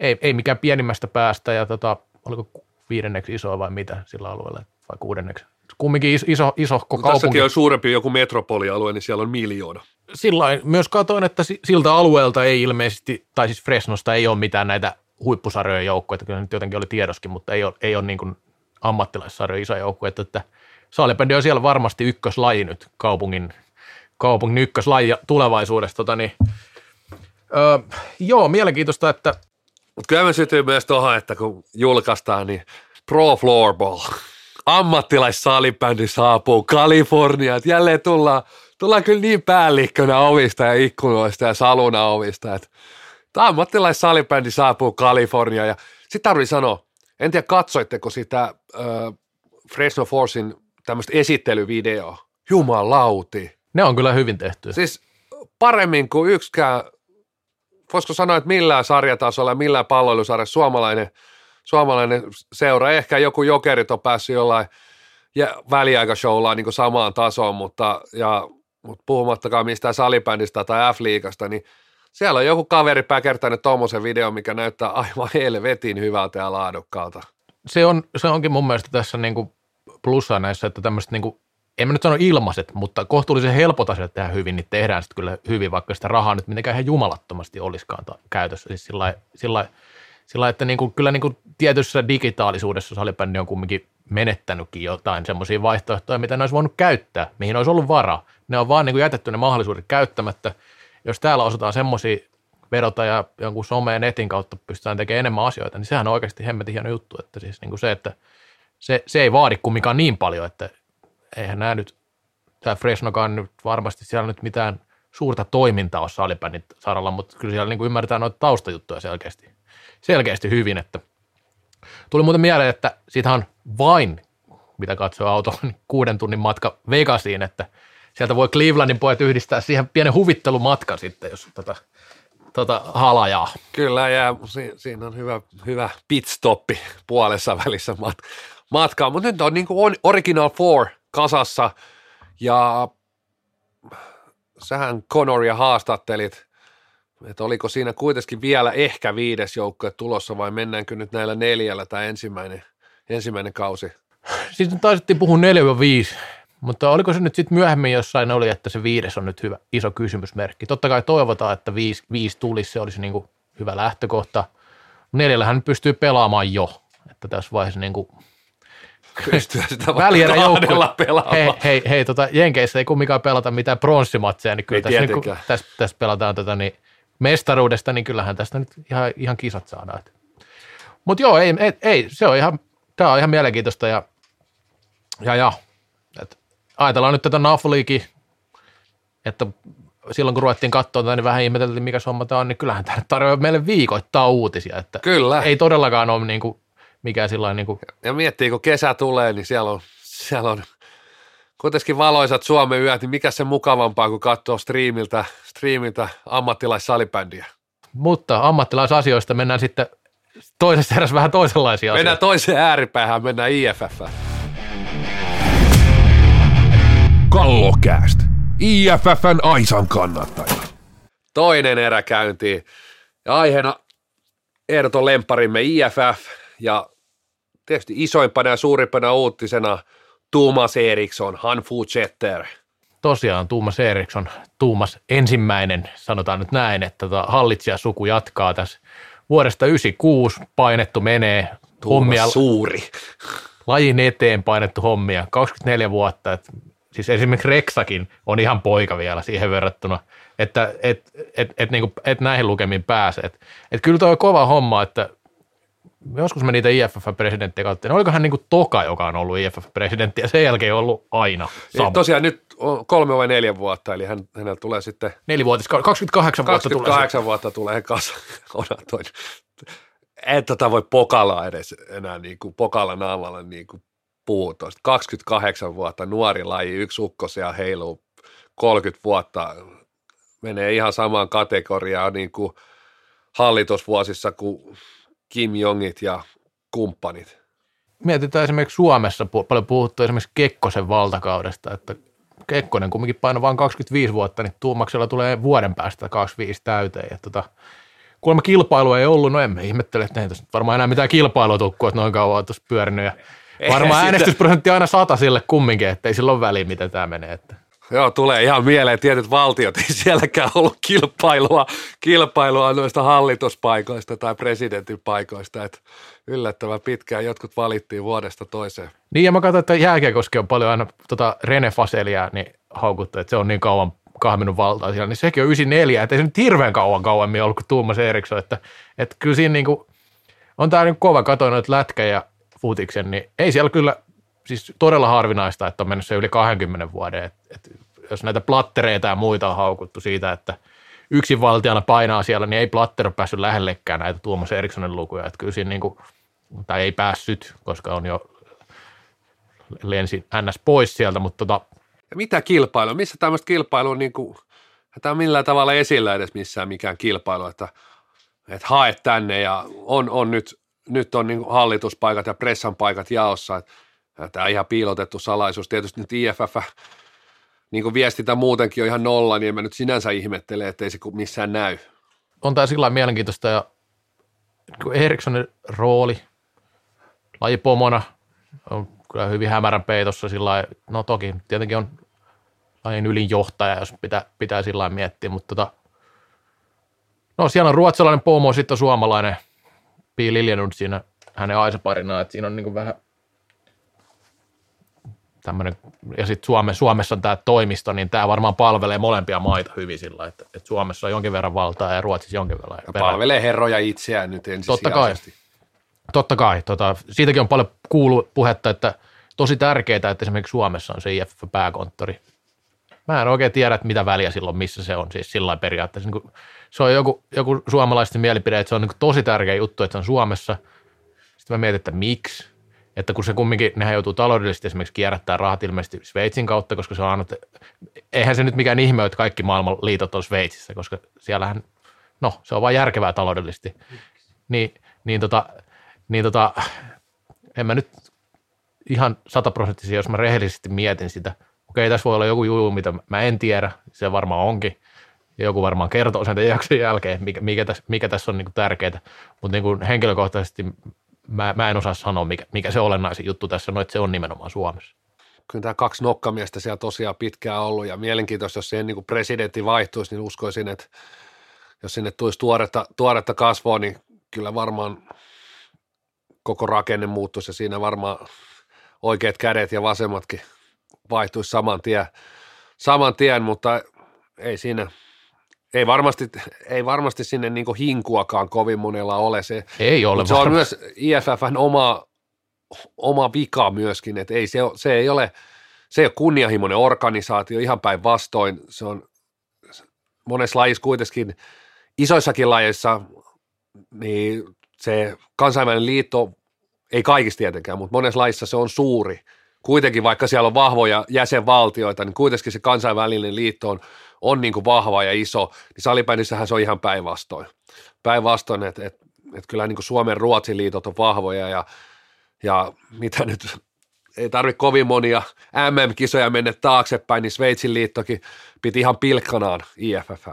ei, ei mikään pienimmästä päästä ja tota, oliko viidenneksi isoa vai mitä sillä alueella vai kuudenneksi. Kumminkin iso, iso, iso kaupunki. Tässäkin on suurempi joku metropolialue, niin siellä on miljoona sillä myös katoin, että siltä alueelta ei ilmeisesti, tai siis Fresnosta ei ole mitään näitä huippusarjojen joukkoja, kyllä nyt jotenkin oli tiedoskin, mutta ei ole, ei ole niin kuin ammattilaissarjojen iso joukkoja, että, että saalibändi on siellä varmasti ykköslaji nyt, kaupungin, kaupungin ykköslaji tulevaisuudessa. Tota niin, öö, joo, mielenkiintoista, että... Mutta kyllä me sytyy myös tuohon, että kun julkaistaan, niin Pro Floorball, ammattilaissalibändi saapuu Kaliforniaan, jälleen tullaan tullaan kyllä niin päällikkönä ovista ja ikkunoista ja saluna ovista, että tämä ammattilaissalibändi saapuu Kalifornia ja sitten tarvii sanoa, en tiedä katsoitteko sitä äh, Fresno Forcein tämmöistä esittelyvideoa, jumalauti. Ne on kyllä hyvin tehty. Siis paremmin kuin yksikään, voisiko sanoa, että millään sarjatasolla ja millään palloilusarjassa suomalainen, suomalainen seura, ehkä joku jokerit on päässyt jollain ja väliaikashowlaa niin samaan tasoon, mutta ja mutta puhumattakaan mistään salibändistä tai F-liigasta, niin siellä on joku kaveri päkertänyt tuommoisen video, mikä näyttää aivan helvetin hyvältä ja laadukkaalta. Se, on, se onkin mun mielestä tässä niinku plussa näissä, että tämmöiset niinku, en mä nyt sano ilmaiset, mutta kohtuullisen helpot asiat tehdä hyvin, niin tehdään sitten kyllä hyvin, vaikka sitä rahaa nyt mitenkään ihan jumalattomasti olisikaan käytössä. Siis sillä, sillä, sillä että niinku, kyllä niinku tietyssä digitaalisuudessa salibändi on kumminkin menettänytkin jotain semmoisia vaihtoehtoja, mitä ne olisi voinut käyttää, mihin olisi ollut varaa. Ne on vaan niin kuin jätetty ne mahdollisuudet käyttämättä. Jos täällä osataan semmoisia vedota ja jonkun some ja netin kautta pystytään tekemään enemmän asioita, niin sehän on oikeasti hemmetin hieno juttu. Että siis niin kuin se, että se, se ei vaadi kumminkaan niin paljon, että eihän nämä nyt, tämä Fresnokaan nyt varmasti siellä nyt mitään suurta toimintaa ole salibändin saralla, mutta kyllä siellä niin kuin ymmärretään noita taustajuttuja selkeästi, selkeästi hyvin, että Tuli muuten mieleen, että siitä on vain, mitä katsoo auto, niin kuuden tunnin matka Vegasiin, että sieltä voi Clevelandin pojat yhdistää siihen pienen huvittelumatkan sitten, jos tota, tota halajaa. Kyllä, ja si- siinä on hyvä, hyvä pitstoppi puolessa välissä mat- matkaa, mutta nyt on niin kuin Original Four kasassa, ja sähän Conoria haastattelit että oliko siinä kuitenkin vielä ehkä viides joukkue tulossa vai mennäänkö nyt näillä neljällä tämä ensimmäinen, ensimmäinen kausi? Siis taisittiin puhua 4-5, mutta oliko se nyt sitten myöhemmin jossain oli, että se viides on nyt hyvä, iso kysymysmerkki. Totta kai toivotaan, että viisi, viisi tulisi, se olisi niin kuin hyvä lähtökohta. Neljällähän pystyy pelaamaan jo, että tässä vaiheessa niin kuin *laughs* pystyä sitä kahdella pelaamaan. Hei, hei, hei tota, Jenkeissä ei kumminkaan pelata mitään pronssimatseja, niin kyllä tässä, niin tässä, tässä, pelataan tätä niin mestaruudesta, niin kyllähän tästä nyt ihan, ihan kisat saadaan. Mutta joo, ei, ei, ei, se on ihan, tämä on ihan mielenkiintoista ja, ja, ja et ajatellaan nyt tätä Nafliikin, että silloin kun ruvettiin katsoa tätä, niin vähän ihmeteltiin, mikä homma tämä on, niin kyllähän tämä tarjoaa meille viikoittaa uutisia, että Kyllä. ei todellakaan ole niin kuin, mikään sillä niin kuin... Ja miettii, kun kesä tulee, niin siellä on, siellä on kuitenkin valoisat Suomen yöt, niin mikä se mukavampaa kuin katsoa striimiltä, striimiltä ammattilaissalibändiä. Mutta ammattilaisasioista mennään sitten toisessa erässä vähän toisenlaisia Mennään asioita. toiseen ääripäähän, mennään IFF. Kallokääst. IFFn Aisan kannattaja. Toinen erä käyntiin. Ja aiheena ehdoton lemparimme IFF ja tietysti isoimpana ja suurimpana uuttisena Tuomas Eriksson, Hanfu Jetter. Tosiaan Tuumas Eriksson, Tuumas ensimmäinen, sanotaan nyt näin, että tota, hallitsijasuku jatkaa tässä vuodesta 96 painettu menee, hommia, Tuomas Suuri. lajin eteen painettu hommia, 24 vuotta, että siis esimerkiksi Reksakin on ihan poika vielä siihen verrattuna, että et, et, et, niinku, et näihin lukemiin pääse. Et, et kyllä toi on kova homma, että joskus me niitä IFF-presidenttejä kautta, niin oliko hän niinku toka, joka on ollut IFF-presidentti, ja sen jälkeen ollut aina sama. Niin, tosiaan nyt on kolme vai neljä vuotta, eli hän, hänellä tulee sitten Nelivuotis, 28 vuotta tulee. 28 vuotta tulee kasa. Onhan toi. Et tota voi pokalla edes enää niin kuin pokalla naamalla niin kuin puhua tuosta. 28 vuotta, nuori laji, yksi ukko siellä heiluu 30 vuotta, menee ihan samaan kategoriaan niin kuin hallitusvuosissa kuin Kim Jongit ja kumppanit. mietitään esimerkiksi Suomessa paljon puhuttu esimerkiksi Kekkosen valtakaudesta, että Kekkonen kumminkin painoi vain 25 vuotta, niin Tuumaksella tulee vuoden päästä 25 täyteen. Ja tota, kuulemma kilpailua ei ollut, no emme ihmettele, että ei varmaan enää mitään kilpailua tukku, että noin kauan tuossa pyörinyt. Ja varmaan äänestysprosentti aina sata sille kumminkin, että ei sillä ole väliä, miten tämä menee. Että. Joo, tulee ihan mieleen tietyt valtiot, ei sielläkään ollut kilpailua, kilpailua noista hallituspaikoista tai presidentin paikoista, että yllättävän pitkään jotkut valittiin vuodesta toiseen. Niin ja mä katsoin, että jääkiekoski on paljon aina tota Rene Faselia niin haukuttu, että se on niin kauan kahminut valtaa siellä, niin sekin on 94, että ei se nyt hirveän kauan kauemmin ollut kuin Tuomas Eriksson, että, että kyllä siinä niin kuin, on tämä niin kova, katoin noita lätkä ja futiksen, niin ei siellä kyllä, siis todella harvinaista, että on mennyt se yli 20 vuoden, että, että jos näitä plattereita ja muita on haukuttu siitä, että yksinvaltiana painaa siellä, niin ei platter ole päässyt lähellekään näitä Tuomas Erikssonin lukuja, että kyllä siinä niin kuin, tai ei päässyt, koska on jo lensi ns. pois sieltä, mutta tota, mitä kilpailua? Missä tämmöistä kilpailua niin kuin, tämä on millään tavalla esillä edes missään mikään kilpailu, että, että hae tänne ja on, on nyt, nyt on niin hallituspaikat ja pressan paikat jaossa. Että, tämä on ihan piilotettu salaisuus. Tietysti nyt IFF niin kuin viestintä muutenkin on ihan nolla, niin en mä nyt sinänsä ihmettele, että ei se missään näy. on tämä sillä mielenkiintoista ja Erikssonin rooli lajipomona on kyllä hyvin hämärän peitossa sillä no toki tietenkin on lajin ylin johtaja, jos pitää, pitää sillä miettiä, mutta tota, no siellä on ruotsalainen pomo, sitten on suomalainen Pi Liljenund siinä hänen aisaparina, että siinä on niin vähän tämmöinen, ja sitten Suome, Suomessa on tämä toimisto, niin tämä varmaan palvelee molempia maita hyvin sillä, että, että Suomessa on jonkin verran valtaa ja Ruotsissa jonkin verran. Ja palvelee herroja itseään nyt Totta kai. ensisijaisesti. Totta kai. Tota, siitäkin on paljon kuulu puhetta, että tosi tärkeää, että esimerkiksi Suomessa on se IF-pääkonttori. Mä en oikein tiedä, että mitä väliä silloin, missä se on siis sillä periaatteessa. Niin se on joku, joku suomalaisten mielipide, että se on niin tosi tärkeä juttu, että se on Suomessa. Sitten mä mietin, että miksi. Että kun se kumminkin, nehän joutuu taloudellisesti esimerkiksi kierrättää rahat ilmeisesti Sveitsin kautta, koska se on aina, eihän se nyt mikään ihme, että kaikki maailman liitot on Sveitsissä, koska siellähän, no se on vain järkevää taloudellisesti. Niin, niin, tota, niin tota, en mä nyt ihan sataprosenttisesti, jos mä rehellisesti mietin sitä. Okei, tässä voi olla joku juu, mitä mä en tiedä, se varmaan onkin. Ja joku varmaan kertoo sen jakson jälkeen, mikä, mikä, tässä, mikä on niin tärkeää. Mutta niin henkilökohtaisesti mä, mä en osaa sanoa, mikä, mikä se olennaisin juttu tässä on, että se on nimenomaan Suomessa. Kyllä tämä kaksi nokkamiestä siellä tosiaan pitkään ollut ja mielenkiintoista, jos siihen niin kuin presidentti vaihtuisi, niin uskoisin, että jos sinne tulisi tuoretta, tuoretta kasvua, niin kyllä varmaan koko rakenne muuttuisi ja siinä varmaan oikeat kädet ja vasemmatkin vaihtuisi saman tien, saman tien mutta ei siinä, ei varmasti, ei varmasti sinne niin hinkuakaan kovin monella ole. Se, Ei ole se on myös IFFn oma, oma vika myöskin, että ei se, se ei ole, se ei ole kunnianhimoinen organisaatio, ihan päinvastoin. Se on monessa lajissa kuitenkin, isoissakin lajeissa, niin se kansainvälinen liitto, ei kaikissa tietenkään, mutta monessa lajissa se on suuri kuitenkin vaikka siellä on vahvoja jäsenvaltioita, niin kuitenkin se kansainvälinen liitto on, on niin kuin vahva ja iso, niin salibändissähän se on ihan päinvastoin. Päinvastoin, että et, et kyllä niin kuin Suomen Ruotsin liitot on vahvoja ja, ja mitä nyt, ei tarvitse kovin monia MM-kisoja mennä taaksepäin, niin Sveitsin liittokin piti ihan pilkkanaan IFF.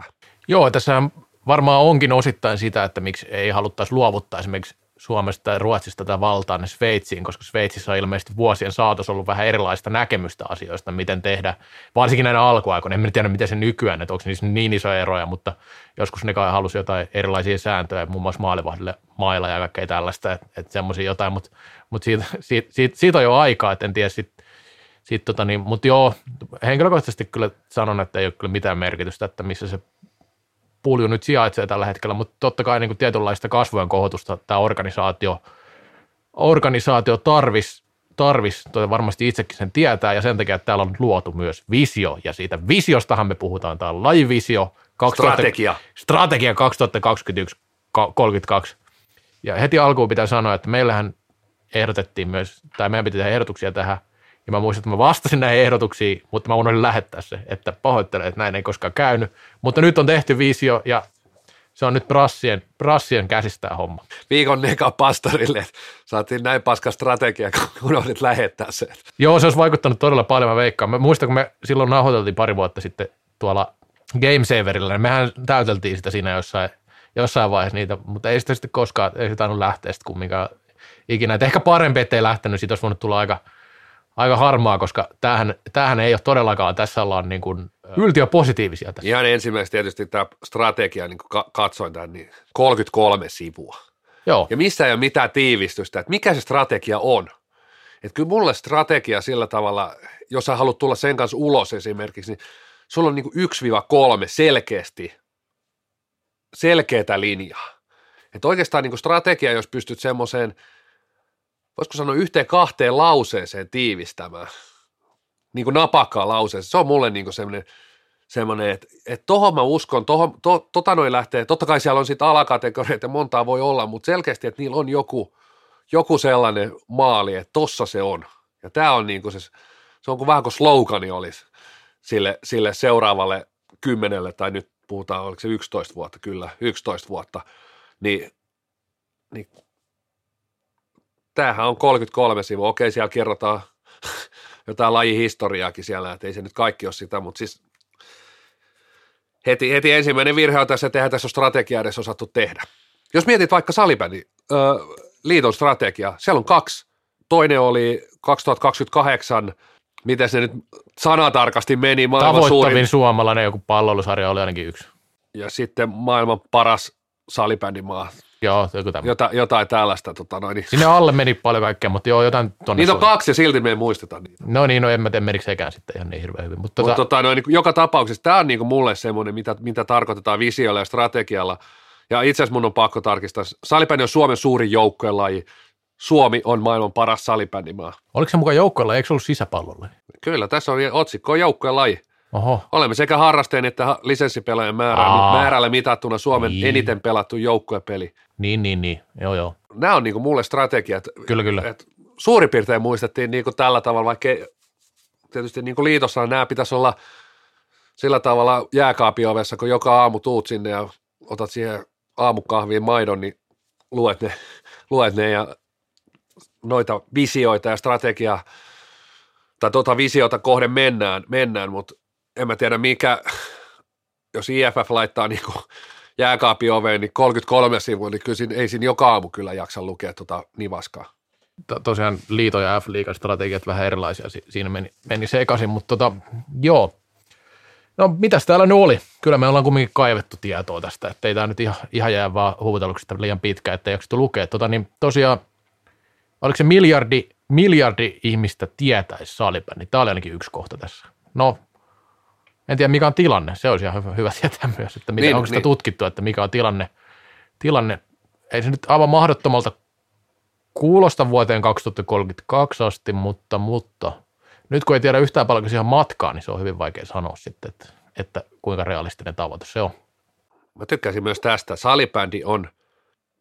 Joo, tässä varmaan onkin osittain sitä, että miksi ei haluttaisi luovuttaa esimerkiksi Suomesta tai Ruotsista tätä valtaa ne Sveitsiin, koska Sveitsissä on ilmeisesti vuosien saatossa ollut vähän erilaista näkemystä asioista, miten tehdä, varsinkin näinä alkuaikoina. En tiedä, miten se nykyään, että onko niissä niin isoja eroja, mutta joskus ne kai halusi jotain erilaisia sääntöjä, muun muassa maalivahdille mailla ja kaikkea tällaista, että, että semmoisia jotain, mutta, mutta siitä, siitä, siitä, siitä, on jo aikaa, että en tiedä sitten sit tota niin, mutta joo, henkilökohtaisesti kyllä sanon, että ei ole kyllä mitään merkitystä, että missä se pulju nyt sijaitsee tällä hetkellä, mutta totta kai niin kuin tietynlaista kasvojen kohotusta tämä organisaatio, organisaatio tarvis, tarvis varmasti itsekin sen tietää, ja sen takia, että täällä on luotu myös visio, ja siitä visiostahan me puhutaan, tämä on lajivisio. 2000, strategia. Strategia 2021-32. Ja heti alkuun pitää sanoa, että meillähän ehdotettiin myös, tai meidän piti tehdä ehdotuksia tähän – ja mä muistan, että mä vastasin näihin ehdotuksiin, mutta mä unohdin lähettää se, että pahoittelen, että näin ei koskaan käynyt. Mutta nyt on tehty visio ja se on nyt brassien, brassien käsistä homma. Viikon neka pastorille, että saatiin näin paska strategia, kun unohdit lähettää se. Joo, se olisi vaikuttanut todella paljon, mä veikkaan. Mä muistan, kun me silloin nauhoiteltiin pari vuotta sitten tuolla Gamesaverilla, niin mehän täyteltiin sitä siinä jossain, jossain vaiheessa niitä, mutta ei sitä sitten koskaan, ei se tainnut lähteä sitten kumminkaan ikinä. Et ehkä parempi, ettei lähtenyt, siitä olisi voinut tulla aika – aika harmaa, koska tämähän, tämähän ei ole todellakaan, tässä ollaan niin kuin yltiö positiivisia tässä. Ihan ensimmäiseksi tietysti tämä strategia, niin kuin katsoin tämän, niin 33 sivua. Joo. Ja missä ei ole mitään tiivistystä, että mikä se strategia on. Että kyllä mulle strategia sillä tavalla, jos sä haluat tulla sen kanssa ulos esimerkiksi, niin sulla on niin kuin 1-3 selkeästi selkeätä linjaa. Että oikeastaan niin strategia, jos pystyt semmoiseen – voisiko sanoa yhteen kahteen lauseeseen tiivistämään, niin kuin napakkaan lauseeseen. Se on mulle niin kuin semmoinen, semmoinen että, että tohon mä uskon, tohon, to, tota noin lähtee, totta kai siellä on sitten alakategorioita, montaa voi olla, mutta selkeästi, että niillä on joku, joku sellainen maali, että tossa se on. Ja tämä on niin kuin se, se on kuin vähän kuin slogani olisi sille, sille seuraavalle kymmenelle, tai nyt puhutaan, oliko se 11 vuotta, kyllä, 11 vuotta, niin, niin tämähän on 33 sivua, okei siellä kerrotaan *laughs* jotain lajihistoriaakin siellä, että ei se nyt kaikki ole sitä, mutta siis heti, heti ensimmäinen virhe on tässä, että eihän tässä ole strategiaa edes osattu tehdä. Jos mietit vaikka salibändi, äh, liiton strategia, siellä on kaksi. Toinen oli 2028, miten se nyt sanatarkasti meni. Tavoittavin suurin. suomalainen joku palloilusarja oli ainakin yksi. Ja sitten maailman paras salibändimaa, Joo, joku Jota, jotain tällaista. Tota noin. Niin. Sinne alle meni paljon kaikkea, mutta joo, jotain tonne. Niitä on kaksi ja silti me ei muisteta niitä. No niin, no en mä tiedä menikö sekään sitten ihan niin hirveän hyvin. Mutta tota... tota, noin, niin, joka tapauksessa tämä on niin kuin mulle semmoinen, mitä, mitä tarkoitetaan visiolla ja strategialla. Ja itse asiassa mun on pakko tarkistaa. Salibändi on Suomen suurin joukkojen laji. Suomi on maailman paras salibändimaa. Oliko se mukaan joukkojen eikö se ollut sisäpallolla? Kyllä, tässä on otsikko joukkojen laji. Oho. Olemme sekä harrasteen että lisenssipelaajan määrällä, määrällä mitattuna Suomen niin. eniten pelattu joukkuepeli. Niin, niin, niin. Joo, joo. Nämä on niin kuin mulle strategiat. Kyllä, kyllä. Et suurin piirtein muistettiin niin kuin tällä tavalla, vaikka tietysti niin kuin liitossa nämä pitäisi olla sillä tavalla jääkaapiovessa, kun joka aamu tuut sinne ja otat siihen aamukahviin maidon, niin luet ne, luet ne ja noita visioita ja strategiaa tai tuota visiota kohden mennään, mennään mutta en mä tiedä mikä, jos IFF laittaa niin kuin jääkaapin oveen, niin 33 sivua, niin kyllä siinä, ei siinä joka aamu kyllä jaksa lukea tuota nivaskaa. To, tosiaan liito- ja F-liigan strategiat vähän erilaisia, siinä meni, meni sekaisin, mutta tota, joo. No mitäs täällä nyt oli? Kyllä me ollaan kumminkin kaivettu tietoa tästä, että ei tämä nyt ihan, ihan jää vaan huuteluksesta liian pitkä, että ei lukea. Tota, niin tosiaan, oliko se miljardi, miljardi ihmistä tietäisi salibändi? Niin tämä oli ainakin yksi kohta tässä. No, en tiedä mikä on tilanne, se olisi ihan hyvä, hyvä tietää myös, että miten, niin, onko sitä niin. tutkittu, että mikä on tilanne. tilanne. Ei se nyt aivan mahdottomalta kuulosta vuoteen 2032 asti, mutta, mutta nyt kun ei tiedä yhtään paljon siihen matkaa, niin se on hyvin vaikea sanoa sitten, että, että kuinka realistinen tavoite se on. Mä tykkäsin myös tästä. Salibändi on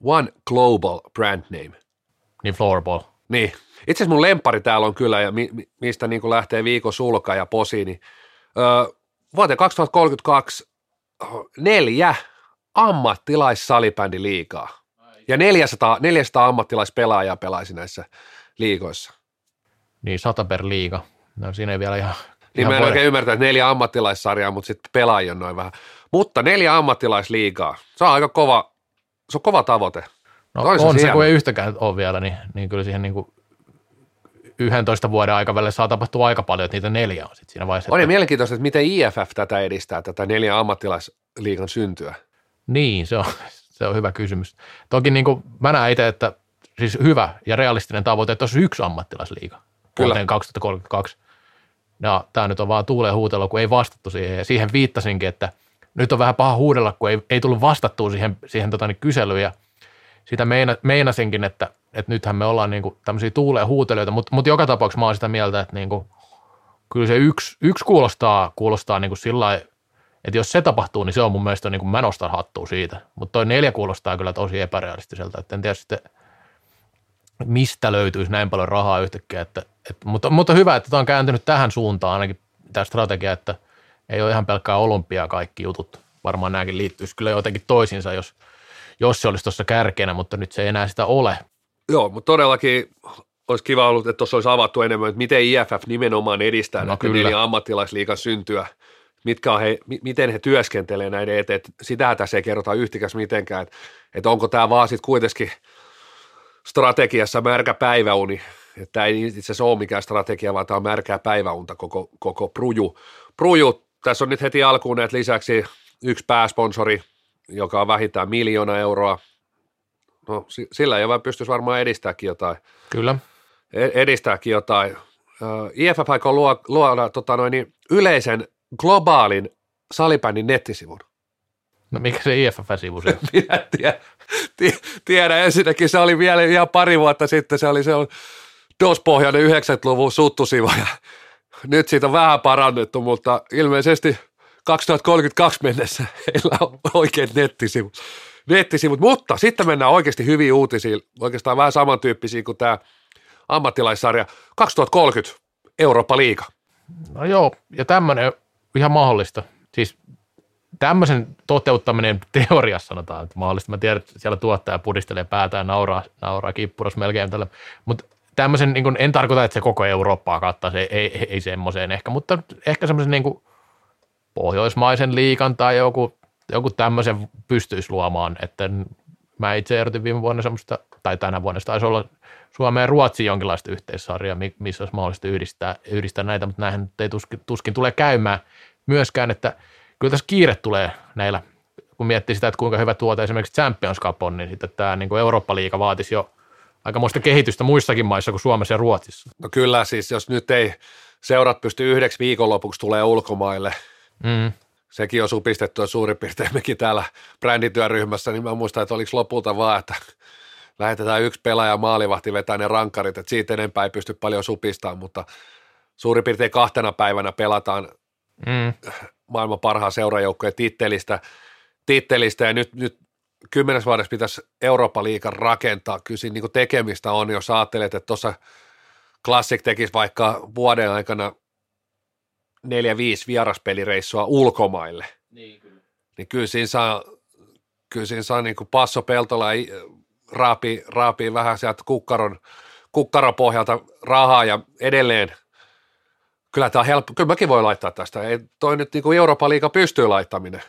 one global brand name. Niin floorball. Niin. Itse asiassa mun lempari täällä on kyllä, ja mi, mistä niin lähtee viikon sulka ja posi, niin öö, vuoteen 2032 neljä ammattilaissalibändi liikaa. Ja 400, 400 ammattilaispelaajaa pelaisi näissä liigoissa. Niin, sata per liiga. No siinä ei vielä ihan... Niin ihan mä en voida- oikein ymmärtää, että neljä ammattilaissarjaa, mutta sitten pelaajia on noin vähän. Mutta neljä ammattilaisliigaa, se on aika kova, se on kova tavoite. No Toisaalta on se, hieno. kun ei yhtäkään ole vielä, niin, niin kyllä siihen niin kuin 11 vuoden aikavälillä saa tapahtua aika paljon, että niitä neljä on sitten siinä vaiheessa. On ja että- mielenkiintoista, että miten IFF tätä edistää, tätä neljä ammattilaisliigan syntyä. Niin, se on, *laughs* se on hyvä kysymys. Toki niin kuin mä näen itse, että siis hyvä ja realistinen tavoite, että olisi yksi ammattilaisliiga Kyllä. vuoteen 2032. No, tämä nyt on vaan tuuleen huutelu, kun ei vastattu siihen. Ja siihen viittasinkin, että nyt on vähän paha huudella, kun ei, ei tullut vastattua siihen, siihen tota, niin kyselyyn. Ja sitä meina, meinasinkin, että, että nythän me ollaan niin kuin tämmöisiä tuuleen huutelijoita, mutta, mutta joka tapauksessa mä oon sitä mieltä, että niin kuin, kyllä se yksi, yksi kuulostaa, kuulostaa niin kuin sillä lailla, että jos se tapahtuu, niin se on mun mielestä niin kuin mä nostan hattua siitä. Mutta toi neljä kuulostaa kyllä tosi epärealistiselta, että en tiedä sitten, mistä löytyisi näin paljon rahaa yhtäkkiä. Että, että, mutta, mutta hyvä, että tämä on kääntynyt tähän suuntaan ainakin tämä strategia, että ei ole ihan pelkkää olympiaa kaikki jutut. Varmaan nämäkin liittyisi kyllä jotenkin toisiinsa, jos, jos se olisi tuossa kärkenä, mutta nyt se ei enää sitä ole. Joo, mutta todellakin olisi kiva ollut, että tuossa olisi avattu enemmän, että miten IFF nimenomaan edistää No näitä kyllä. neljä ammattilaisliigan syntyä, mitkä on he, mi- miten he työskentelee näiden eteen. että Sitähän tässä ei kerrota yhtikäs mitenkään, että, että onko tämä vaan sitten kuitenkin strategiassa märkä päiväuni, että tämä ei itse asiassa ole mikään strategia, vaan tämä on märkää päiväunta koko, koko pruju. pruju. Tässä on nyt heti alkuun näitä lisäksi yksi pääsponsori, joka on vähintään miljoona euroa. No si- sillä jo pystyisi varmaan edistääkin jotain Kyllä. e- edistääkin jotain. IFF aikoo luo, luoda tota noin, niin yleisen globaalin salibändin nettisivun. No mikä se IFF-sivu se? *laughs* Minä ti- tiedän ensinnäkin, se oli vielä ihan pari vuotta sitten, se oli se on DOS-pohjainen 90-luvun suttusivu ja nyt siitä on vähän parannettu, mutta ilmeisesti 2032 mennessä *laughs* heillä on oikeat nettisivut. nettisivut. Mutta sitten mennään oikeasti hyviin uutisiin, oikeastaan vähän samantyyppisiä kuin tämä ammattilaissarja. 2030 Eurooppa-liiga. No joo, ja tämmöinen ihan mahdollista. Siis tämmöisen toteuttaminen teoriassa sanotaan, että mahdollista. Mä tiedän, että siellä tuottaja pudistelee päätään nauraa, nauraa kippuras melkein tällä. Mutta tämmöisen, niin kun, en tarkoita, että se koko Eurooppaa kattaa, se ei, ei, ei semmoiseen ehkä, mutta ehkä semmoisen niin kuin pohjoismaisen liikan tai joku, joku tämmöisen pystyisi luomaan, että mä itse ehdotin viime vuonna semmoista, tai tänä vuonna se taisi olla Suomeen ja Ruotsin jonkinlaista yhteissarjaa, mi- missä olisi mahdollista yhdistää, yhdistää näitä, mutta näinhän ei tuskin, tuskin tulee käymään myöskään, että kyllä tässä kiire tulee näillä, kun miettii sitä, että kuinka hyvä tuote esimerkiksi Champions Cup on, niin sitten tämä niin Eurooppa-liiga vaatisi jo aikamoista kehitystä muissakin maissa kuin Suomessa ja Ruotsissa. No kyllä siis, jos nyt ei seurat pysty yhdeksi viikonlopuksi tulee ulkomaille, Mm. sekin on supistettu ja suurin piirtein mekin täällä brändityöryhmässä, niin mä muistan, että oliko lopulta vaan, että lähetetään yksi pelaaja maalivahti vetää ne rankkarit, että siitä enempää ei pysty paljon supistamaan, mutta suurin piirtein kahtena päivänä pelataan Mm. maailman parhaan seurajoukkojen tittelistä, tittelistä ja nyt, nyt kymmenes vuodessa pitäisi Eurooppa-liigan rakentaa. Kyllä siinä niin tekemistä on, jos ajattelet, että tuossa Classic tekisi vaikka vuoden aikana neljä, viisi vieraspelireissua ulkomaille, Niin, kyllä. niin kyllä siinä saa, kyllä siinä saa niin kuin Passo Peltola raapii, raapii vähän sieltä kukkaron, kukkaron pohjalta rahaa ja edelleen kyllä tämä on helppo, kyllä mäkin voi laittaa tästä, ei toi nyt niin kuin Euroopan liiga pystyy laittaminen.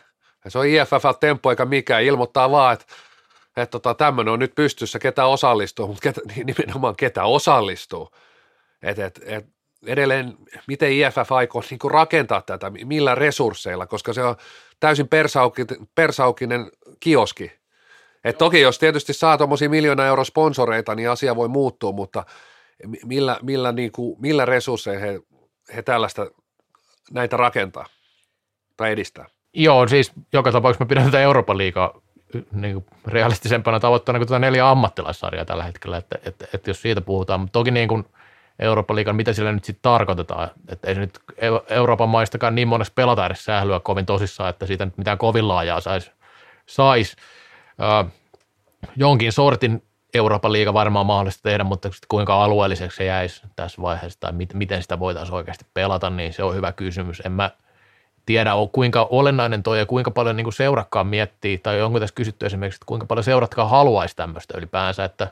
Ja se on IFF tempo eikä mikään, ilmoittaa vaan, että, että tota, tämmöinen on nyt pystyssä, ketä osallistuu, mutta ketä, *laughs* nimenomaan ketä osallistuu. Et, et, et, edelleen, miten IFF aikoo niin kuin rakentaa tätä, millä resursseilla, koska se on täysin persaukinen, persaukinen kioski. Et toki jos tietysti saa tuommoisia miljoona euro sponsoreita, niin asia voi muuttua, mutta mi- millä, millä, niin kuin, millä resursseilla he, he tällaista näitä rakentaa tai edistää? Joo, siis joka tapauksessa me pidän tätä Euroopan liigaa niin kuin realistisempana tavoitteena kuin tätä neljä ammattilaissarjaa tällä hetkellä, että, että, että jos siitä puhutaan, mutta toki niin kuin Euroopan liigan, mitä sillä nyt sitten tarkoitetaan, että ei se nyt Eu- Euroopan maistakaan niin monessa pelata edes sählyä kovin tosissaan, että siitä nyt mitään kovin laajaa saisi sais. Äh, jonkin sortin Euroopan liiga varmaan mahdollista tehdä, mutta kuinka alueelliseksi se jäisi tässä vaiheessa tai miten sitä voitaisiin oikeasti pelata, niin se on hyvä kysymys. En mä tiedä, kuinka olennainen toi ja kuinka paljon niin seurakkaan miettii, tai onko tässä kysytty esimerkiksi, että kuinka paljon seuratkaan haluaisi tämmöistä ylipäänsä, että,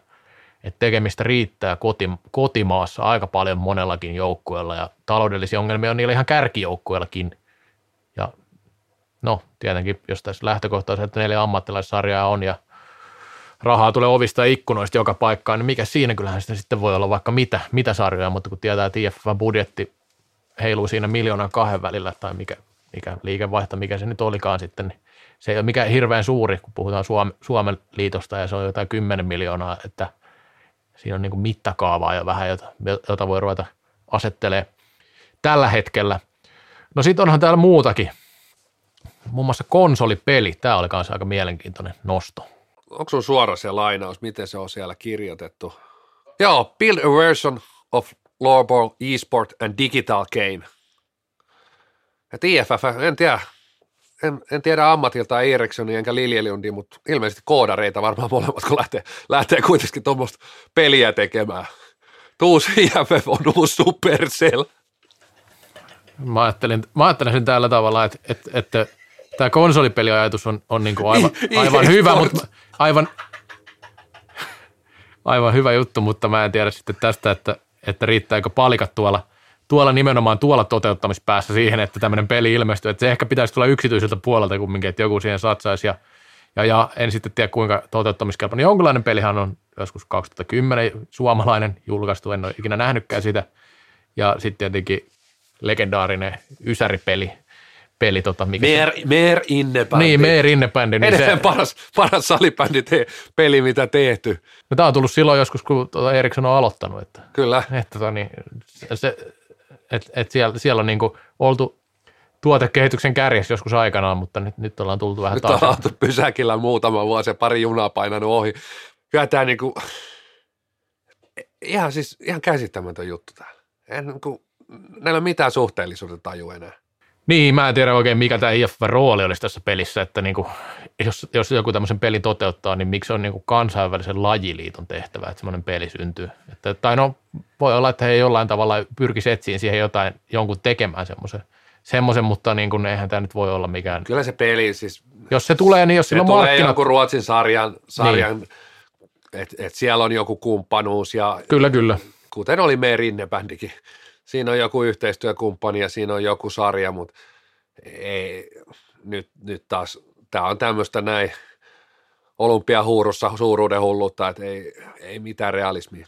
että tekemistä riittää koti, kotimaassa aika paljon monellakin joukkueella ja taloudellisia ongelmia on niillä ihan kärkijoukkueellakin. Ja no tietenkin, jos tässä lähtökohtaisesti neljä ammattilaissarjaa on ja rahaa tulee ovista ja ikkunoista joka paikkaan, niin mikä siinä kyllähän sitä sitten voi olla vaikka mitä, mitä sarjoja, mutta kun tietää, että IFF-budjetti heiluu siinä miljoonan kahden välillä tai mikä, mikä liikevaihto, mikä se nyt olikaan sitten, niin se ei ole mikään hirveän suuri, kun puhutaan Suomen, Suomen liitosta ja se on jotain 10 miljoonaa, että siinä on niin kuin mittakaavaa jo vähän, jota, jota voi ruveta asettelee tällä hetkellä. No sitten onhan täällä muutakin, muun muassa konsolipeli, tämä oli kanssa aika mielenkiintoinen nosto. Onko sun suora se lainaus, miten se on siellä kirjoitettu? Joo, build a version of Floorball, eSport and Digital Game. Ja TFF, en tiedä, en, en tiedä ammatilta Erikssonia enkä Liljelundi, mutta ilmeisesti koodareita varmaan molemmat, kun lähtee, lähtee kuitenkin tuommoista peliä tekemään. Tuus IFF on uusi Supercell. Mä ajattelin, mä ajattelin sen tällä tavalla, että, että, että tämä konsolipeliajatus on, on *laughs* niin kuin aivan, aivan hyvä, mutta aivan, aivan hyvä juttu, mutta mä en tiedä sitten tästä, että, että riittääkö palikat tuolla, tuolla nimenomaan tuolla toteuttamispäässä siihen, että tämmöinen peli ilmestyy. Että se ehkä pitäisi tulla yksityiseltä puolelta kumminkin, että joku siihen satsaisi ja, ja, ja en sitten tiedä kuinka toteuttamiskelpoinen. Jonkinlainen pelihan on joskus 2010 suomalainen julkaistu, en ole ikinä nähnytkään sitä. Ja sitten tietenkin legendaarinen ysäripeli, peli. Tota, mikä Meer, Meer Innebändi. Niin, Meer Innebändi. Niin se, paras, paras salibändi te, peli, mitä tehty. No, tämä on tullut silloin joskus, kun tuota Eriksson on aloittanut. Että, Kyllä. Että, tota, niin, se, et, et siellä, siellä on niinku oltu tuotekehityksen kärjessä joskus aikanaan, mutta nyt, nyt ollaan tultu vähän taas. Nyt ollaan oltu pysäkillä muutama vuosi ja pari junaa painanut ohi. Kyllä tämä niinku, ihan siis ihan käsittämätön juttu täällä. En, niinku, näillä on mitään suhteellisuuden taju enää. Niin, mä en tiedä oikein mikä tämä IFF-rooli olisi tässä pelissä, että niinku, jos, jos joku tämmöisen pelin toteuttaa, niin miksi on niinku kansainvälisen lajiliiton tehtävä, että semmoinen peli syntyy. Että, tai no, voi olla, että he jollain tavalla pyrkisi etsiin siihen jotain, jonkun tekemään semmoisen, semmoisen mutta niin kuin, eihän tämä nyt voi olla mikään. Kyllä se peli siis. Jos se tulee, niin jos sillä on tulee markkinat. joku Ruotsin sarjan, sarjan niin. että et siellä on joku kumppanuus ja. Kyllä, kyllä. Kuten oli meidän rinnebändikin siinä on joku yhteistyökumppani ja siinä on joku sarja, mutta ei, nyt, nyt taas tämä on tämmöistä näin olympiahuurussa suuruuden hulluutta, että ei, ei mitään realismia.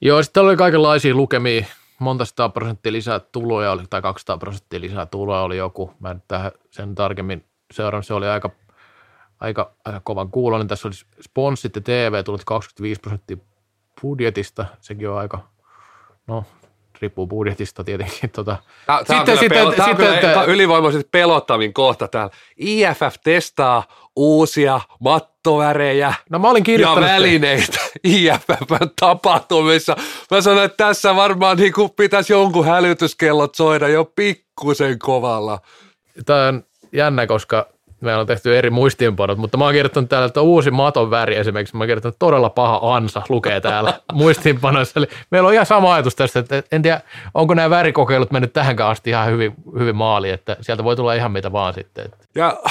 Joo, sitten oli kaikenlaisia lukemia, monta sata prosenttia lisää tuloja oli, tai 200 prosenttia lisää tuloja oli joku, mä en tähän sen tarkemmin seurannut, se oli aika, aika, aika kovan kuulonen. Tässä oli sponssit ja TV tullut 25 prosenttia budjetista, sekin on aika, no riippuu budjetista tietenkin. Tota. Tämä, tämä sitten, sitten, pelo, tämä sitten, on kyllä ylivoimaisesti pelottavin kohta täällä. IFF testaa uusia mattovärejä no, mä olin ja välineitä IFFn tapahtumissa. Mä sanoin, että tässä varmaan niin kuin pitäisi jonkun hälytyskellot soida jo pikkusen kovalla. Tämä on jännä, koska meillä on tehty eri muistiinpanot, mutta mä oon kirjoittanut täällä, että uusi maton väri esimerkiksi, mä oon kirjoittanut todella paha ansa, lukee täällä *laughs* muistiinpanoissa. Eli meillä on ihan sama ajatus tästä, että en tiedä, onko nämä värikokeilut mennyt tähänkään asti ihan hyvin, hyvin maaliin, että sieltä voi tulla ihan mitä vaan sitten. Ja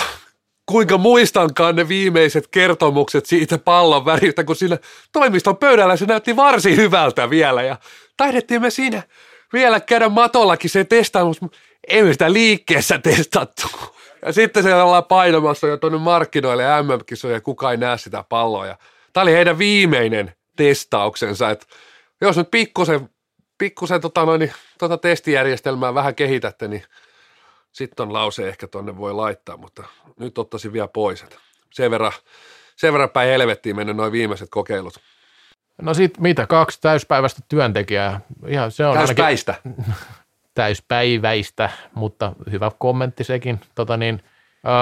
kuinka muistankaan ne viimeiset kertomukset siitä pallon väristä, kun siinä toimiston pöydällä se näytti varsin hyvältä vielä ja taidettiin me siinä vielä käydä matollakin se testaus, mutta emme sitä liikkeessä testattu. Ja sitten se ollaan painamassa jo tuonne markkinoille MM-kisoja ja kukaan ei näe sitä palloa. Ja tämä oli heidän viimeinen testauksensa, että jos nyt pikkusen, pikkusen tota noin, tota testijärjestelmää vähän kehitätte, niin sitten on lause ehkä tuonne voi laittaa, mutta nyt ottaisin vielä pois. Että sen verran, sen verran päin helvettiin mennyt noin viimeiset kokeilut. No sit mitä, kaksi täyspäiväistä työntekijää. Ihan se on Täyspäistä. Ainakin, täyspäiväistä, mutta hyvä kommentti sekin. Tota niin,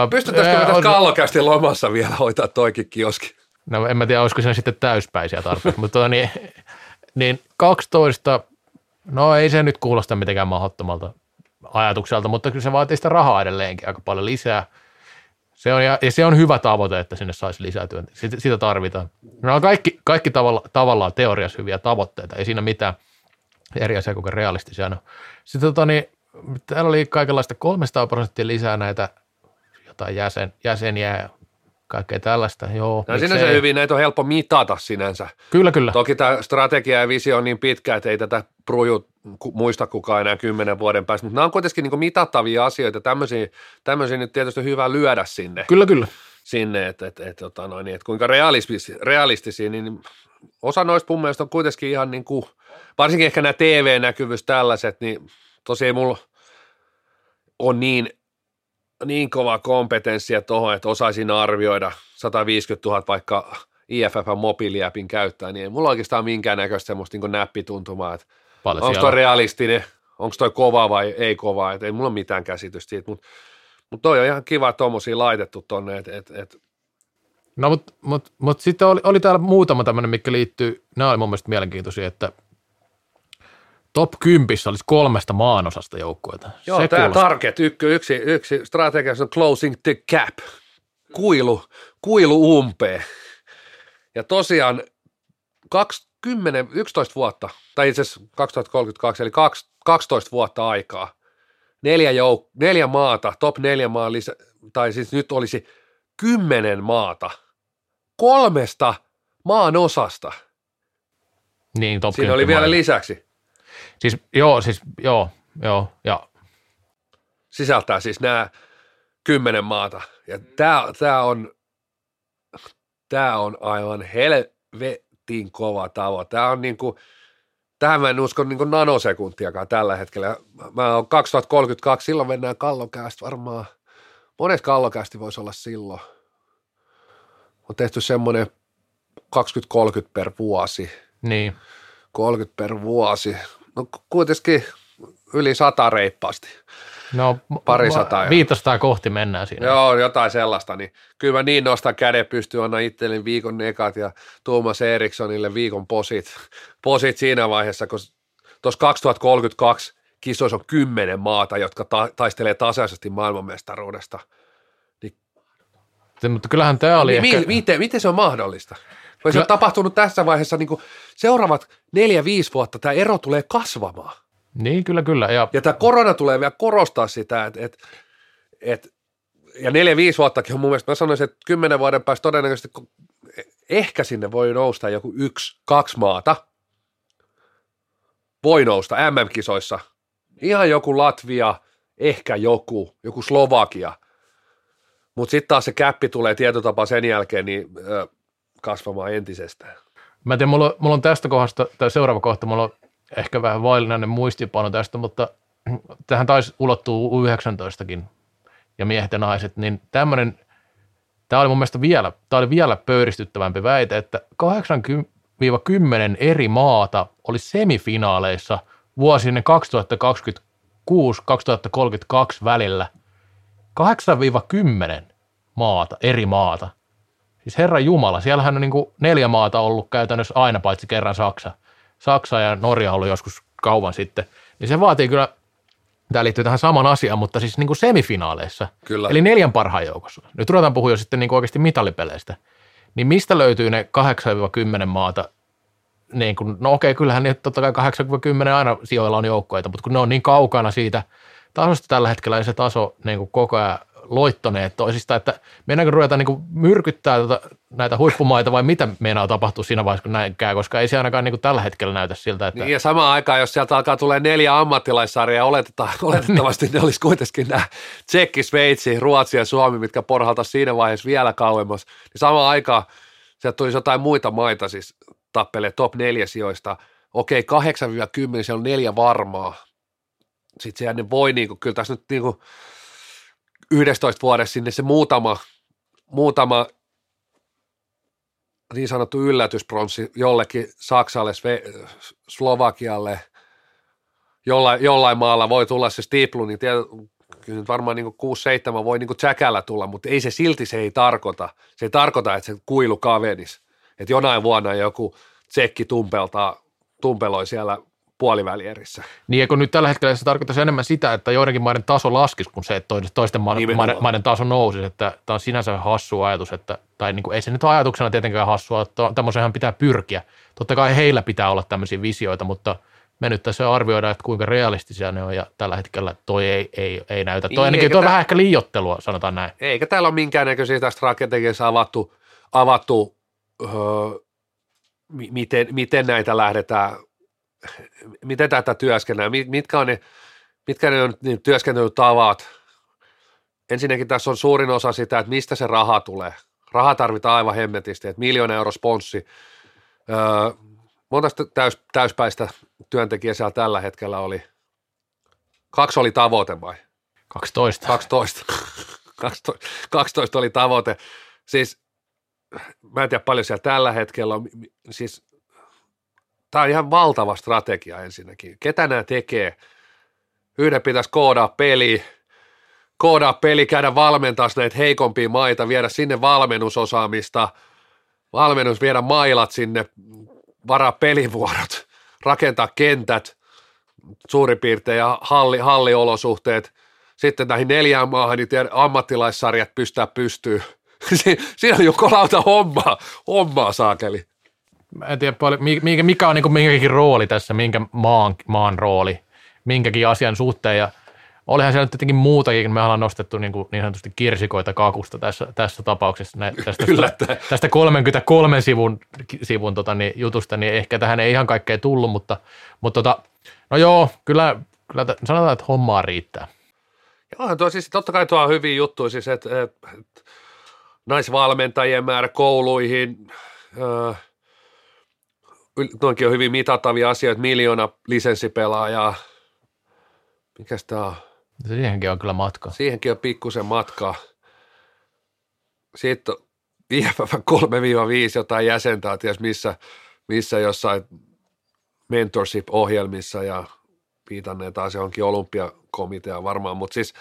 Pystyttäisikö me tässä kallokästi lomassa vielä hoitaa toikin kioski? No en mä tiedä, olisiko siinä sitten täyspäisiä tarpeeksi, *laughs* mutta tota niin, niin 12, no ei se nyt kuulosta mitenkään mahdottomalta ajatukselta, mutta kyllä se vaatii sitä rahaa edelleenkin aika paljon lisää. Se on, ja, ja se on hyvä tavoite, että sinne saisi lisää työntä. Sitä, sitä tarvitaan. Ne on kaikki, kaikki tavalla, tavallaan teoriassa hyviä tavoitteita. Ei siinä mitään eri asia kuin realistisia. No. Sitten tota, niin, täällä oli kaikenlaista 300 prosenttia lisää näitä jotain jäsen, jäseniä ja kaikkea tällaista. Joo, No, sinänsä miksei. hyvin, näitä on helppo mitata sinänsä. Kyllä, kyllä. Toki tämä strategia ja visio on niin pitkä, että ei tätä pruju muista kukaan enää kymmenen vuoden päästä, mutta nämä on kuitenkin niin mitattavia asioita. Tämmöisiä, tämmöisiä nyt tietysti hyvä lyödä sinne, Kyllä, kyllä. sinne että et, et, tota noin, niin, et kuinka realistisia, niin osa noista mun mielestä on kuitenkin ihan niin kuin, varsinkin ehkä nämä TV-näkyvyys tällaiset, niin tosiaan ei mulla on niin, niin kova kompetenssia tuohon, että osaisin arvioida 150 000 vaikka IFFn mobiiliäpin käyttää, niin ei mulla oikeastaan minkäännäköistä semmoista niin näppituntumaa, että onko toi realistinen, onko toi kova vai ei kova, että ei mulla ole mitään käsitystä siitä, mutta mut toi on ihan kiva tuommoisia laitettu tonne, että et, et, No mutta mut, mut sitten oli, oli täällä muutama tämmöinen, mikä liittyy, nämä oli mun mielestä mielenkiintoisia, että top 10 olisi kolmesta maanosasta joukkueita. Joo, Se tämä kuulostaa- target, yksi, yksi, yksi strategiassa on closing the gap, kuilu, kuilu umpeen. Ja tosiaan 20, 11 vuotta, tai itse asiassa 2032, eli kaksi- 12 vuotta aikaa, neljä, jouk- neljä maata, top neljä maa lisä, tai siis nyt olisi kymmenen maata, kolmesta maan osasta. Niin, top Siinä 10 oli vielä lisäksi. Siis, joo, siis, joo, joo, ja sisältää siis nämä kymmenen maata. Ja tämä, tämä, on, tämä on aivan helvetin kova tavoite. Tämä on niin kuin, tähän mä en usko niin kuin nanosekuntiakaan tällä hetkellä. Mä oon 2032, silloin mennään kallokäästä varmaan. Monet kallokäästi voisi olla silloin. On tehty semmoinen 20-30 per vuosi. niin, 30 per vuosi. No kuitenkin yli sata reippaasti. no Pari sataa euroa. 500 kohti mennään siinä. Joo, jotain sellaista. Niin kyllä mä niin nostan käden pystyyn, anna itselleni viikon nekat ja Tuomas Erikssonille viikon posit, posit siinä vaiheessa, kun tuossa 2032 kisoissa on kymmenen maata, jotka ta- taistelee tasaisesti maailmanmestaruudesta. Mutta kyllähän tämä oli Mi- ehkä, miten, miten se on mahdollista? Vai se Kyllä- on tapahtunut tässä vaiheessa niin kuin seuraavat neljä-viisi vuotta, tämä ero tulee kasvamaan. niin kyllä, kyllä, ja Ja tämä korona tulee vielä korostaa sitä, että et, et, ja neljä, viisi vuottakin on mun mielestä, mä sanoisin, että kymmenen vuoden päästä todennäköisesti ehkä sinne voi nousta joku yksi, kaksi maata. Voi nousta MM-kisoissa. Ihan joku Latvia, ehkä joku, joku Slovakia. Mutta sitten taas se käppi tulee tietotapa sen jälkeen niin ö, kasvamaan entisestään. Mä en tiedä, mulla, mulla on tästä kohdasta, tai seuraava kohta, mulla on ehkä vähän vaillinainen muistipano tästä, mutta tähän taisi ulottua U19kin ja miehet ja naiset, niin tämmöinen, tämä oli mun mielestä vielä, tämä oli vielä pöyristyttävämpi väite, että 8-10 eri maata oli semifinaaleissa vuosien 2026-2032 välillä. 8-10 maata, eri maata. Siis Herra Jumala, siellähän on niin kuin neljä maata ollut käytännössä aina, paitsi kerran Saksa. Saksa ja Norja ollut joskus kauan sitten. Niin se vaatii kyllä, tämä liittyy tähän samaan asiaan, mutta siis niin kuin semifinaaleissa. Kyllä. Eli neljän parhaan joukossa. Nyt ruvetaan puhua jo sitten niin kuin oikeasti mitalipeleistä. Niin mistä löytyy ne 8-10 maata? Niin kuin, no okei, kyllähän ne totta kai 8-10 aina sijoilla on joukkoita, mutta kun ne on niin kaukana siitä tasosta tällä hetkellä, niin se taso niin kuin koko ajan loittoneet toisista, että mennäänkö ruveta niin kuin myrkyttää tota, näitä huippumaita vai mitä meinaa tapahtua siinä vaiheessa, kun näin käy, koska ei se ainakaan niin kuin tällä hetkellä näytä siltä, että Niin ja samaan aikaan, jos sieltä alkaa tulee neljä ammattilaissarjaa, oletetaan, *laughs* oletettavasti ne olisi kuitenkin nämä Tsekki, Sveitsi, Ruotsi ja Suomi, mitkä porhalta siinä vaiheessa vielä kauemmas. Niin samaan aikaan sieltä tulisi jotain muita maita siis tappelee top neljä sijoista. Okei, 8-10, siellä on neljä varmaa. Sitten se ne voi, niin kuin, kyllä tässä nyt niin kuin 11 vuodessa sinne se muutama, muutama niin sanottu yllätyspronssi jollekin Saksalle, Sve- Slovakialle, jollain, jollain maalla voi tulla se stiplu, niin tiedät, kyllä nyt varmaan niin 6-7 voi niin tsäkällä tulla, mutta ei se silti se ei tarkoita, se ei tarkoita, että se kuilu kavenisi. Että jonain vuonna joku tsekki tumpeltaa, tumpeloi siellä puolivälierissä. Niin, kun nyt tällä hetkellä se tarkoittaa enemmän sitä, että joidenkin maiden taso laskisi, kun se, että toisten maiden, maiden, maiden taso nousisi. Että tämä on sinänsä hassu ajatus, että, tai niin kuin, ei se nyt ajatuksena tietenkään hassua, että tämmöisenhän pitää pyrkiä. Totta kai heillä pitää olla tämmöisiä visioita, mutta me nyt tässä arvioidaan, että kuinka realistisia ne on, ja tällä hetkellä toi ei, ei, ei näytä. Toi, niin, ainakin, toi on vähän ehkä liiottelua, sanotaan näin. Eikä täällä ole minkäännäköisiä tästä rakenteessa avattu, avattu öö, miten, miten näitä lähdetään miten tätä työskennellään, mitkä on ne, mitkä ne on ne työskentelytavat. Ensinnäkin tässä on suurin osa sitä, että mistä se raha tulee. Raha tarvitaan aivan hemmetisti, että miljoona euro sponssi. Öö, monta täys, täyspäistä työntekijä siellä tällä hetkellä oli? Kaksi oli tavoite vai? 12. 12. 12, 12 oli tavoite. Siis mä en tiedä paljon siellä tällä hetkellä on. Siis tämä on ihan valtava strategia ensinnäkin. Ketä nämä tekee? Yhden pitäisi koodaa peli, koodaa peli, käydä valmentaa näitä heikompia maita, viedä sinne valmennusosaamista, valmennus, viedä mailat sinne, varaa pelivuorot, rakentaa kentät suurin piirtein ja halli, halliolosuhteet. Sitten näihin neljään maahan niin ammattilaissarjat pystää pystyy. *laughs* Siinä on joko lauta hommaa, hommaa saakeli en tiedä paljon, mikä, mikä on niin minkäkin rooli tässä, minkä maan, maan rooli, minkäkin asian suhteen ja olihan siellä nyt tietenkin muutakin, me ollaan nostettu niin, kuin niin sanotusti kirsikoita kakusta tässä, tässä tapauksessa nä, tästä, tästä 33 sivun, sivun tota, niin, jutusta, niin ehkä tähän ei ihan kaikkea tullut, mutta, mutta tota, no joo, kyllä, kyllä sanotaan, että hommaa riittää. Joo, tuo siis totta kai tuo on hyviä juttuja, siis että, että naisvalmentajien määrä kouluihin, öö, noinkin on hyvin mitattavia asioita, miljoona lisenssipelaajaa. Mikäs tää on? Siihenkin on kyllä matka. Siihenkin on pikkusen matkaa. Sitten on IFF 3-5 jotain jäsentä, ties missä, missä jossain mentorship-ohjelmissa ja viitanneet taas johonkin olympiakomitea varmaan, mutta siis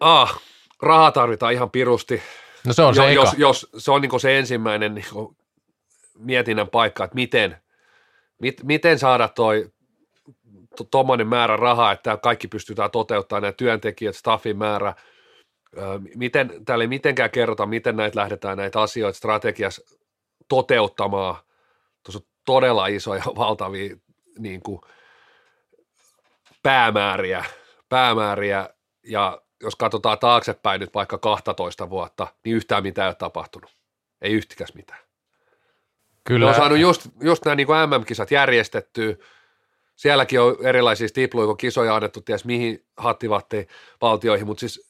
ah, rahaa tarvitaan ihan pirusti. No se on se jos, jos, se on niin se ensimmäinen niin mietinnän paikka, että miten – mit, miten saada toi tuommoinen määrä rahaa, että kaikki pystytään toteuttamaan, nämä työntekijät, staffin määrä, miten, täällä ei mitenkään kerrota, miten näitä lähdetään näitä asioita strategiassa toteuttamaan. Tuossa on todella isoja, valtavia niin kuin, päämääriä, päämääriä, ja jos katsotaan taaksepäin nyt vaikka 12 vuotta, niin yhtään mitään ei ole tapahtunut. Ei yhtikäs mitään. Kyllä. Ne on saanut just, just nämä niin MM-kisat järjestettyä. Sielläkin on erilaisia kisoja annettu ties mihin hattivatti valtioihin, mutta siis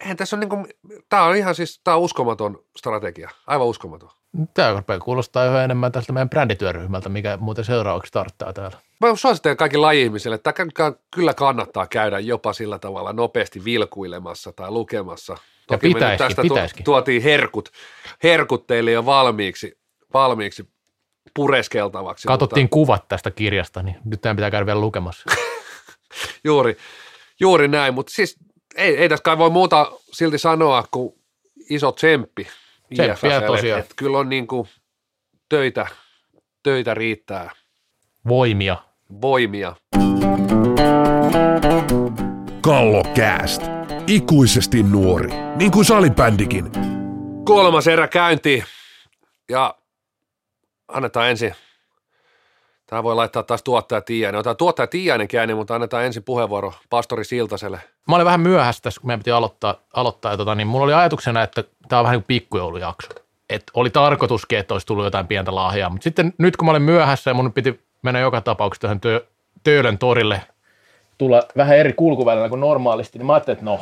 eihän tässä on niin kuin, tämä on ihan siis, tämä on uskomaton strategia, aivan uskomaton. Tämä rupeaa kuulostaa yhä enemmän tästä meidän brändityöryhmältä, mikä muuten seuraavaksi tarttaa täällä. Mä suosittelen kaikille laji-ihmisille, että kyllä kannattaa käydä jopa sillä tavalla nopeasti vilkuilemassa tai lukemassa. Toki ja pitäisikin, tästä pitäisikin. tuotiin herkut, herkut teille jo valmiiksi valmiiksi pureskeltavaksi. Katsottiin mutta... kuvat tästä kirjasta, niin nyt tämän pitää käydä vielä lukemassa. *laughs* juuri, juuri näin, mutta siis ei, ei tässä kai voi muuta silti sanoa kuin iso tsemppi. Tsemppiä tosiaan. Et, kyllä on niin kuin töitä, töitä riittää. Voimia. Voimia. Kallokääst. Ikuisesti nuori, niin kuin salibändikin. Kolmas erä käynti ja annetaan ensin, tämä voi laittaa taas tuottaja Tiiainen. Otetaan tuottaja Tiiainen ääni, mutta annetaan ensin puheenvuoro pastori Siltaselle. Mä olin vähän myöhässä tässä, kun meidän piti aloittaa, aloittaa ja tota, niin mulla oli ajatuksena, että tämä on vähän niin kuin pikkujoulujakso. Et oli tarkoituskin, että olisi tullut jotain pientä lahjaa, mutta sitten nyt kun mä olin myöhässä ja mun piti mennä joka tapauksessa tähän työ, Töölön torille, tulla vähän eri kulkuvälillä kuin normaalisti, niin mä ajattelin, että no,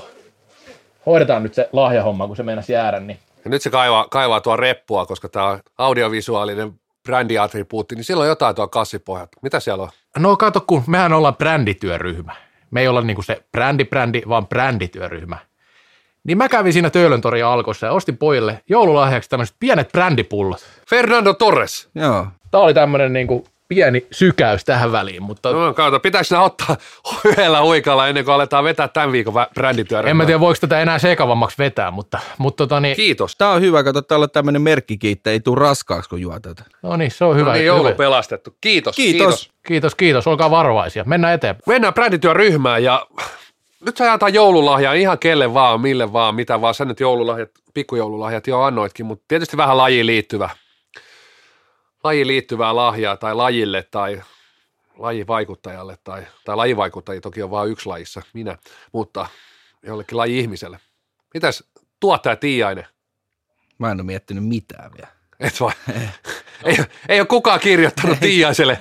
hoidetaan nyt se lahjahomma, kun se meinasi jäädä, niin ja nyt se kaivaa, kaivaa tuo reppua, koska tämä on audiovisuaalinen brändiattribuutti, niin silloin jotain tuo kassipohjalta. Mitä siellä on? No kato, kun mehän ollaan brändityöryhmä. Me ei olla niinku se brändi-brändi, vaan brändityöryhmä. Niin mä kävin siinä Töölöntorin alkossa ja ostin pojille joululahjaksi tämmöiset pienet brändipullot. Fernando Torres. Joo. Tämä oli tämmöinen niinku pieni sykäys tähän väliin, mutta No, kautta, pitäisikö nämä ottaa yhdellä huikalla ennen kuin aletaan vetää tämän viikon brändityöryhmää? en mä tiedä voiko tätä enää sekavammaksi vetää, mutta, mutta tota niin, Kiitos. Tää on hyvä, kato, täällä on tämmöinen merkkikin, että ei tule raskaaksi, kun juo tätä. no niin, se on hyvä. No niin, joulu pelastettu. Kiitos. Kiitos. Kiitos, kiitos, olkaa varovaisia. Mennään eteenpäin. Mennään brändityöryhmään ja nyt sä jaetaan joululahjaa ihan kelle vaan, mille vaan, mitä vaan. Sä nyt joululahjat, pikkujoululahjat jo annoitkin, mutta tietysti vähän lajiin liittyvä, lajiin liittyvää lahjaa tai lajille tai lajivaikuttajalle tai, tai lajivaikuttajia toki on vain yksi lajissa, minä, mutta jollekin laji-ihmiselle. Mitäs tuottaja Tiiainen? Mä en ole miettinyt mitään vielä. Et vai? ei, ei ole kukaan kirjoittanut *laughs* Tiiaiselle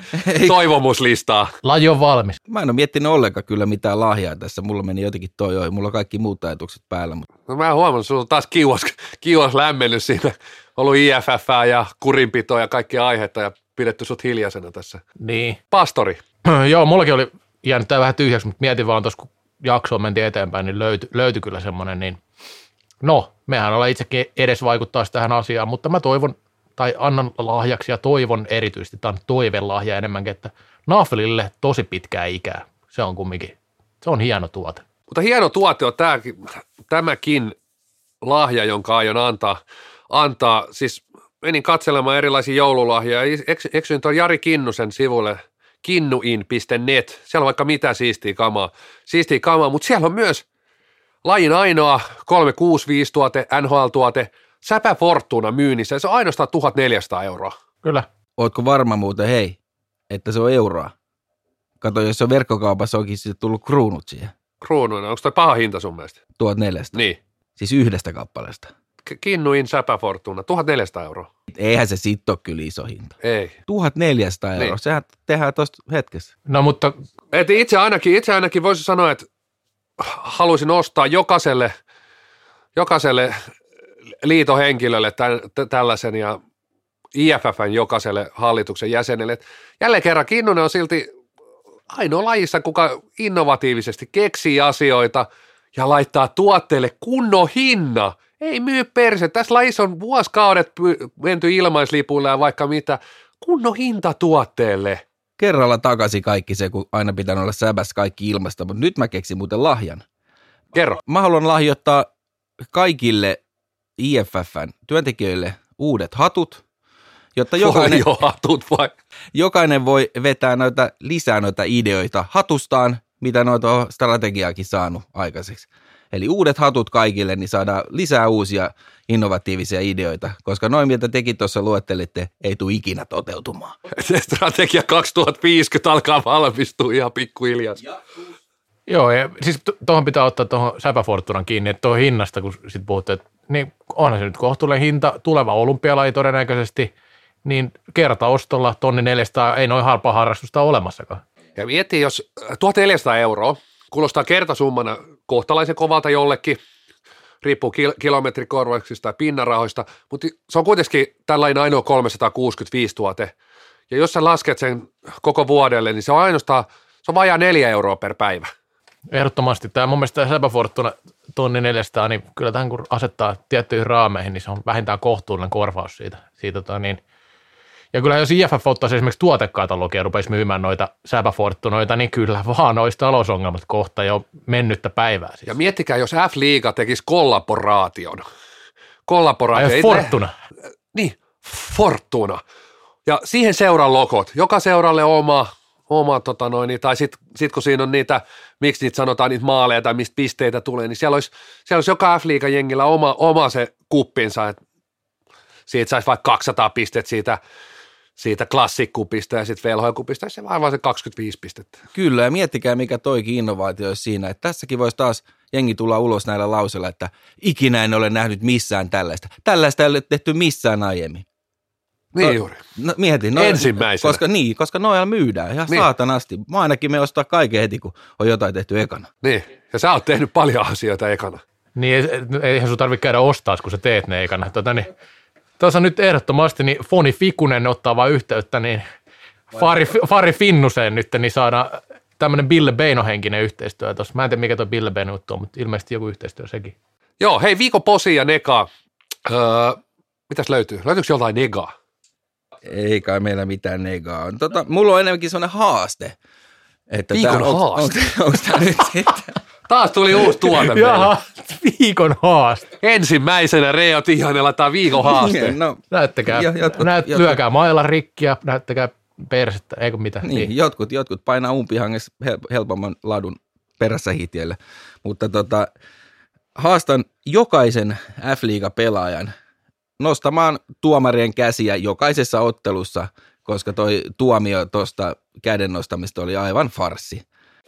toivomuslistaa. Laji on valmis. Mä en ole miettinyt ollenkaan kyllä mitään lahjaa tässä. Mulla meni jotenkin toi ohi. Mulla on kaikki muut ajatukset päällä. Mutta No mä huomannut, sulla on taas kiuas, kiuas lämmennyt siinä. Ollut IFF ja kurinpitoa ja kaikkia aihetta ja pidetty sut hiljaisena tässä. Niin. Pastori, *clears throat* Joo, mullakin oli jäänyt tää vähän tyhjäksi, mutta mietin vaan tuossa, kun jaksoon mentiin eteenpäin, niin löytyi, löytyi kyllä semmoinen, niin no, mehän ollaan itsekin edes vaikuttaa tähän asiaan, mutta mä toivon, tai annan lahjaksi ja toivon erityisesti, tämä on toivelahja enemmänkin, että Naflille tosi pitkää ikää. Se on kumminkin, se on hieno tuote. mutta hieno tuote on tämäkin, tämäkin lahja, jonka aion antaa. antaa. Siis menin katselemaan erilaisia joululahjoja. Eks- Eksyin tuon Jari Kinnusen sivulle kinnuin.net. Siellä on vaikka mitä siistiä kamaa, siistiä kamaa mutta siellä on myös lajin ainoa 365-tuote, NHL-tuote, Säpä Fortuna myynnissä. ja Se on ainoastaan 1400 euroa. Kyllä. ootko varma muuten, hei, että se on euroa? Kato, jos se on verkkokaupassa, onkin sitten tullut kruunut siihen. Kruunuina, onko toi paha hinta sun mielestä? 1400. Niin. Siis yhdestä kappaleesta. Kinnuin Säpä Fortuna, 1400 euroa. Eihän se sit ole kyllä iso hinta. Ei. 1400 euroa, Niin. sehän tehdään tuosta hetkessä. No mutta Et itse ainakin, itse ainakin voisin sanoa, että haluaisin ostaa jokaiselle, jokaiselle liitohenkilölle tämän, t- tällaisen ja IFFn jokaiselle hallituksen jäsenelle. Et jälleen kerran Kinnunen on silti ainoa lajissa, kuka innovatiivisesti keksii asioita ja laittaa tuotteelle kunnon hinna. Ei myy perse. Tässä lajissa on vuosikaudet py- menty ilmaislipuilla ja vaikka mitä. Kunnon hinta tuotteelle. Kerralla takaisin kaikki se, kun aina pitää olla säbässä kaikki ilmasta, mutta nyt mä keksin muuten lahjan. Kerro. Mä haluan lahjoittaa kaikille IFFn työntekijöille uudet hatut, jotta jokainen, Foliohatut vai? jokainen voi vetää noita, lisää noita ideoita hatustaan, mitä noita on strategiaakin saanut aikaiseksi. Eli uudet hatut kaikille, niin saadaan lisää uusia innovatiivisia ideoita, koska noin mitä tekin tuossa luettelitte, ei tule ikinä toteutumaan. Se strategia 2050 alkaa valmistua ihan pikkuhiljaa. Joo, ja siis tu- tuohon pitää ottaa tuohon Säpäfortunan kiinni, että tuohon hinnasta, kun sit puhutte, että niin onhan se nyt kohtuullinen hinta, tuleva olympialaji todennäköisesti, niin kertaostolla tonni 400 ei noin halpaa harrastusta ole olemassakaan. Ja miettii, jos 1400 euroa kuulostaa kertasummana kohtalaisen kovalta jollekin, riippuu kil- kilometrikorvauksista tai pinnarahoista, mutta se on kuitenkin tällainen ainoa 365 tuote. Ja jos sä lasket sen koko vuodelle, niin se on ainoastaan, se on vajaa neljä euroa per päivä. Ehdottomasti. Tämä mun mielestä tämä Säpäfortuna tonni 400, niin kyllä tähän kun asettaa tiettyihin raameihin, niin se on vähintään kohtuullinen korvaus siitä. siitä tota, niin. Ja kyllä jos IFF ottaisi esimerkiksi tuotekatalogia ja rupeisi myymään noita Säpäfortunoita, niin kyllä vaan olisi talousongelmat kohta jo mennyttä päivää. Siis. Ja miettikää, jos F-liiga tekisi kollaboraation. Kollaboraatio. Ai Fortuna. Niin, Fortuna. Ja siihen seuran logot. Joka seuralle oma, oma tota noin, tai sitten sit kun siinä on niitä, miksi niitä sanotaan niitä maaleja tai mistä pisteitä tulee, niin siellä olisi, siellä olisi joka f jengillä oma, oma se kuppinsa, että siitä saisi vaikka 200 pistettä siitä, siitä klassikkupista ja sitten velhoikupista, ja se vaan se 25 pistettä. Kyllä, ja miettikää mikä toikin innovaatio siinä, että tässäkin voisi taas jengi tulla ulos näillä lauseilla, että ikinä en ole nähnyt missään tällaista. Tällaista ei ole tehty missään aiemmin. Niin No, juuri. No, mietin. No, Ensimmäisenä. Koska, niin, koska noilla myydään ihan Niin. saatanasti. Mä ainakin me ostaa kaiken heti, kun on jotain tehty ekana. Niin, ja sä oot tehnyt paljon asioita ekana. Niin ei- eihän sun tarvitse käydä ostaa, kun sä teet ne ekana. Tota, niin, nyt ehdottomasti niin Foni Fikunen ottaa vaan yhteyttä, niin Fari, Fari Finnuseen nyt, niin saadaan tämmöinen Bille Beino-henkinen yhteistyö tuossa. Mä en tiedä, mikä tuo Bille Beino juttu on, mutta ilmeisesti joku yhteistyö sekin. Joo, hei viikon posi ja nega. Öö, mitäs löytyy? Löytyykö joltain negaa? Ei kai meillä mitään negaa on. Tota, mulla on enemmänkin sellainen haaste. Että Viikon tää, haaste? Onko, tämä nyt sitten? *laughs* Taas tuli uusi tuote. Jaha, viikon haaste. Ensimmäisenä Reo Tihanella tämä viikon haaste. No, Näyttäkää, Jo- jotkut- näyt, jotkut- lyökää mailla rikkiä, näyttäkää persettä, eikö mitä. niin, jotkut, jotkut painaa umpihangessa hel- helpomman ladun perässä hitiellä. Mutta tota, haastan jokaisen F-liiga-pelaajan nostamaan tuomarien käsiä jokaisessa ottelussa, koska toi tuomio tuosta käden nostamista oli aivan farsi.